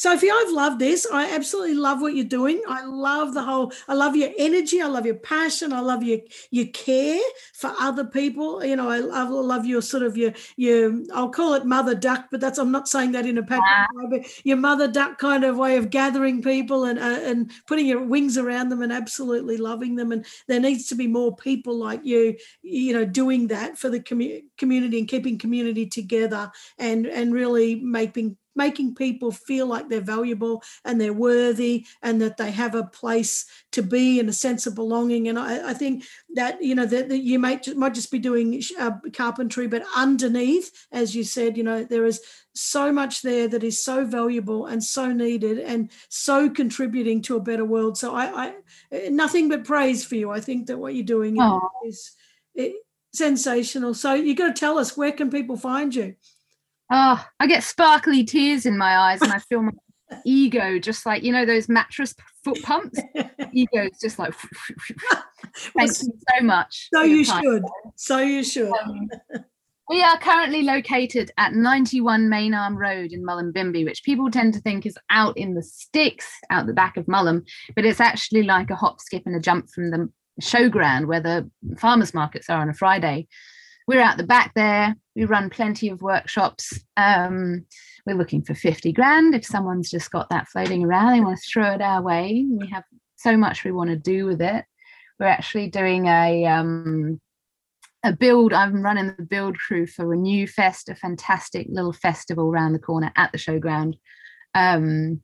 Sophie, I've loved this. I absolutely love what you're doing. I love the whole. I love your energy. I love your passion. I love your your care for other people. You know, I love, I love your sort of your your. I'll call it mother duck, but that's I'm not saying that in a patriarchal way. But your mother duck kind of way of gathering people and uh, and putting your wings around them and absolutely loving them. And there needs to be more people like you. You know, doing that for the commu- community and keeping community together and and really making making people feel like they're valuable and they're worthy and that they have a place to be and a sense of belonging. And I, I think that, you know, that, that, you might, might just be doing uh, carpentry, but underneath, as you said, you know, there is so much there that is so valuable and so needed and so contributing to a better world. So I, I nothing but praise for you. I think that what you're doing Aww. is, is sensational. So you got to tell us where can people find you?
Oh, I get sparkly tears in my eyes and I feel my ego just like, you know, those mattress foot pumps. ego is just like, thank you so much.
So you time. should. So you should. Um,
we are currently located at 91 Main Arm Road in Mullumbimby, which people tend to think is out in the sticks out the back of Mullum, but it's actually like a hop, skip, and a jump from the showground where the farmers markets are on a Friday we're out the back there. We run plenty of workshops. Um, we're looking for 50 grand. If someone's just got that floating around, they want to throw it our way. We have so much we want to do with it. We're actually doing a um, a build. I'm running the build crew for Renew Fest, a fantastic little festival around the corner at the showground um,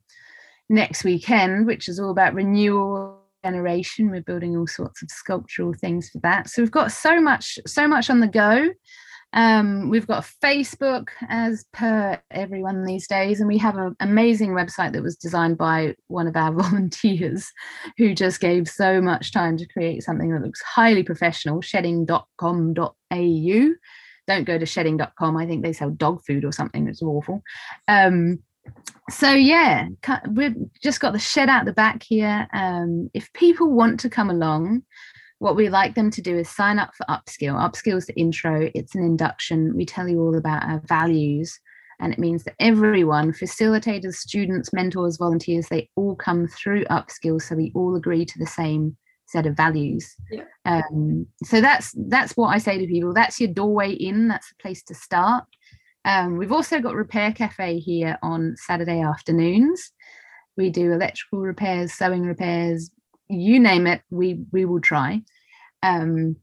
next weekend, which is all about renewal generation we're building all sorts of sculptural things for that. So we've got so much so much on the go. Um, we've got facebook as per everyone these days and we have an amazing website that was designed by one of our volunteers who just gave so much time to create something that looks highly professional shedding.com.au don't go to shedding.com i think they sell dog food or something that's awful. Um, so yeah we've just got the shed out the back here. Um, if people want to come along what we like them to do is sign up for upskill. Upskill is the intro. It's an induction. We tell you all about our values. And it means that everyone facilitators students mentors volunteers they all come through upskill so we all agree to the same set of values. Yeah. um, so that's that's what i say to people. That's your doorway in. That's the place to start um, we've also got Repair Cafe here on Saturday afternoons. We do electrical repairs, sewing repairs, you name it, we we will try. Um,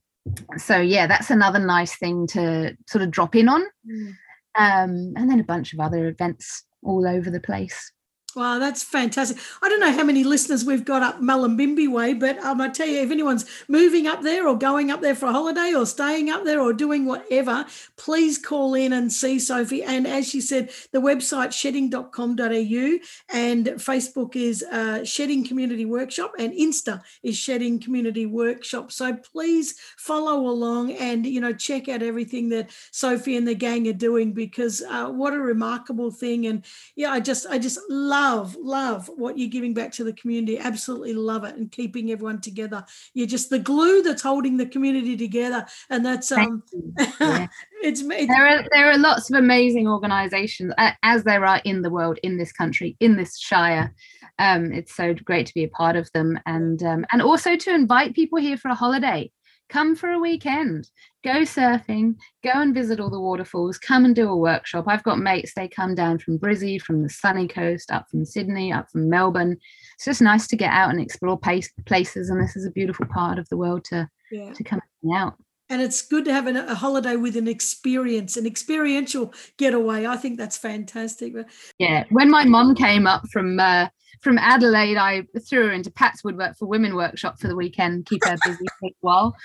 so yeah, that's another nice thing to sort of drop in on. Mm. Um, and then a bunch of other events all over the place.
Wow, that's fantastic. I don't know how many listeners we've got up Mullumbimby way, but um, I tell you, if anyone's moving up there or going up there for a holiday or staying up there or doing whatever, please call in and see Sophie. And as she said, the website shedding.com.au and Facebook is uh, Shedding Community Workshop and Insta is Shedding Community Workshop. So please follow along and, you know, check out everything that Sophie and the gang are doing because uh, what a remarkable thing. And yeah, I just, I just love love, love what you're giving back to the community. Absolutely love it and keeping everyone together. You're just the glue that's holding the community together. And that's um
yeah. it's, it's there are there are lots of amazing organizations as there are in the world, in this country, in this shire. Um, it's so great to be a part of them and um, and also to invite people here for a holiday come for a weekend go surfing go and visit all the waterfalls come and do a workshop. I've got mates they come down from brizzy from the sunny coast up from sydney up from melbourne. It's just nice to get out and explore places and this is a beautiful part of the world to yeah. to come out.
And it's good to have an, a holiday with an experience an experiential getaway. I think that's fantastic.
Yeah when my mom came up from uh, from Adelaide, I threw her into Pat's Woodwork for Women workshop for the weekend, keep her busy for a while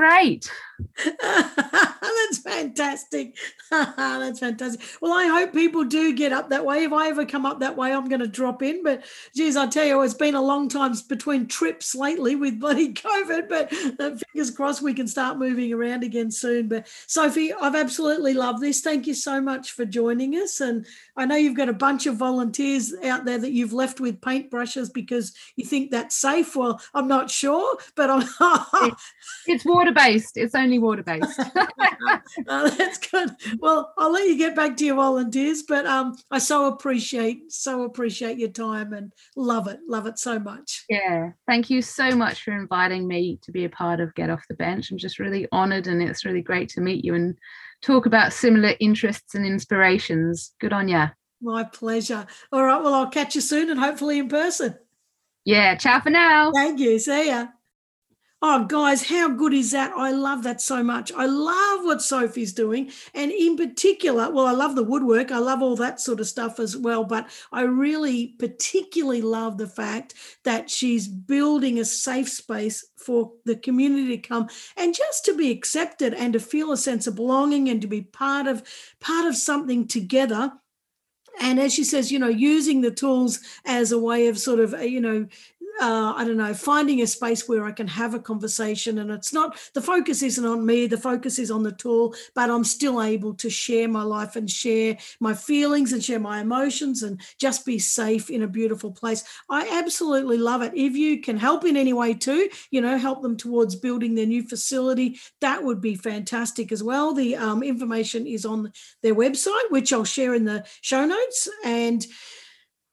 great.
That's fantastic. That's fantastic. Well, I hope people do get up that way. If I ever come up that way, I'm going to drop in. But geez, I tell you, it's been a long time between trips lately with bloody COVID. But uh, fingers crossed we can start moving around again soon. But Sophie, I've absolutely loved this. Thank you so much for joining us. And I know you've got a bunch of volunteers out there that you've left with paintbrushes because you think that's safe. Well, I'm not sure, but I'm
it's water water based. It's only water based.
oh, that's good. Well, I'll let you get back to your volunteers, but um, I so appreciate so appreciate your time and love it, love it so much.
Yeah, thank you so much for inviting me to be a part of Get Off the Bench. I'm just really honoured, and it's really great to meet you and talk about similar interests and inspirations. Good on you.
My pleasure. All right. Well, I'll catch you soon and hopefully in person.
Yeah. Ciao for now.
Thank you. See ya. Oh, guys, how good is that? I love that so much. I love what Sophie's doing. And in particular, well, I love the woodwork. I love all that sort of stuff as well. But I really particularly love the fact that she's building a safe space for the community to come and just to be accepted and to feel a sense of belonging and to be part of part of something together and as she says you know using the tools as a way of sort of uh, you know uh, I don't know, finding a space where I can have a conversation. And it's not, the focus isn't on me, the focus is on the tool, but I'm still able to share my life and share my feelings and share my emotions and just be safe in a beautiful place. I absolutely love it. If you can help in any way too, you know, help them towards building their new facility, that would be fantastic as well. The um, information is on their website, which I'll share in the show notes. And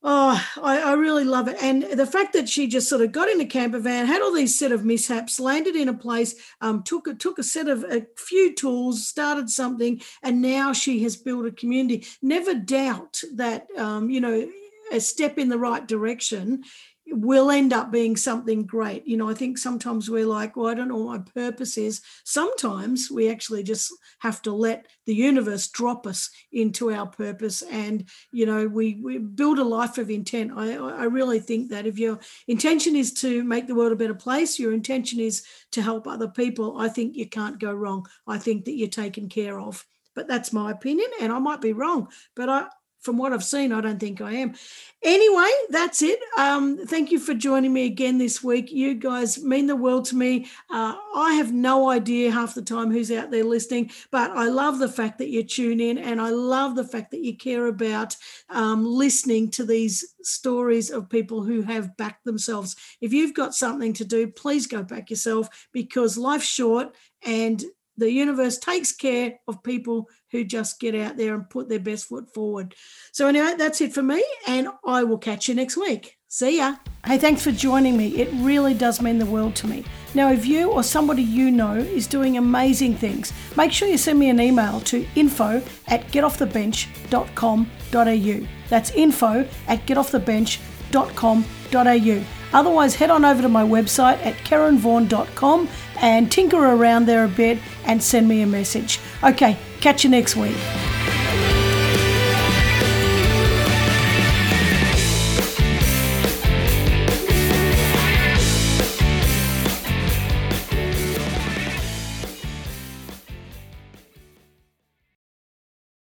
Oh, I, I, really love it. And the fact that she just sort of got in a camper van, had all these set of mishaps, landed in a place, um, took a, took a set of a few tools, started something, and now she has built a community. Never doubt that, um, you know, a step in the right direction will end up being something great. You know, I think sometimes we're like, well, I don't know what my purpose is. Sometimes we actually just have to let the universe drop us into our purpose and, you know, we, we build a life of intent. I, I really think that if your intention is to make the world a better place, your intention is to help other people, I think you can't go wrong. I think that you're taken care of. But that's my opinion, and I might be wrong. But I, from what I've seen, I don't think I am. Anyway, that's it. Um, thank you for joining me again this week. You guys mean the world to me. Uh, I have no idea half the time who's out there listening, but I love the fact that you tune in and I love the fact that you care about um, listening to these stories of people who have backed themselves. If you've got something to do, please go back yourself because life's short and the universe takes care of people who just get out there and put their best foot forward. So, anyway, that's it for me, and I will catch you next week. See ya. Hey, thanks for joining me. It really does mean the world to me. Now, if you or somebody you know is doing amazing things, make sure you send me an email to info at getoffthebench.com.au. That's info at getoffthebench.com.au. Otherwise, head on over to my website at karenvaughan.com and tinker around there a bit and send me a message. Okay, catch you next week.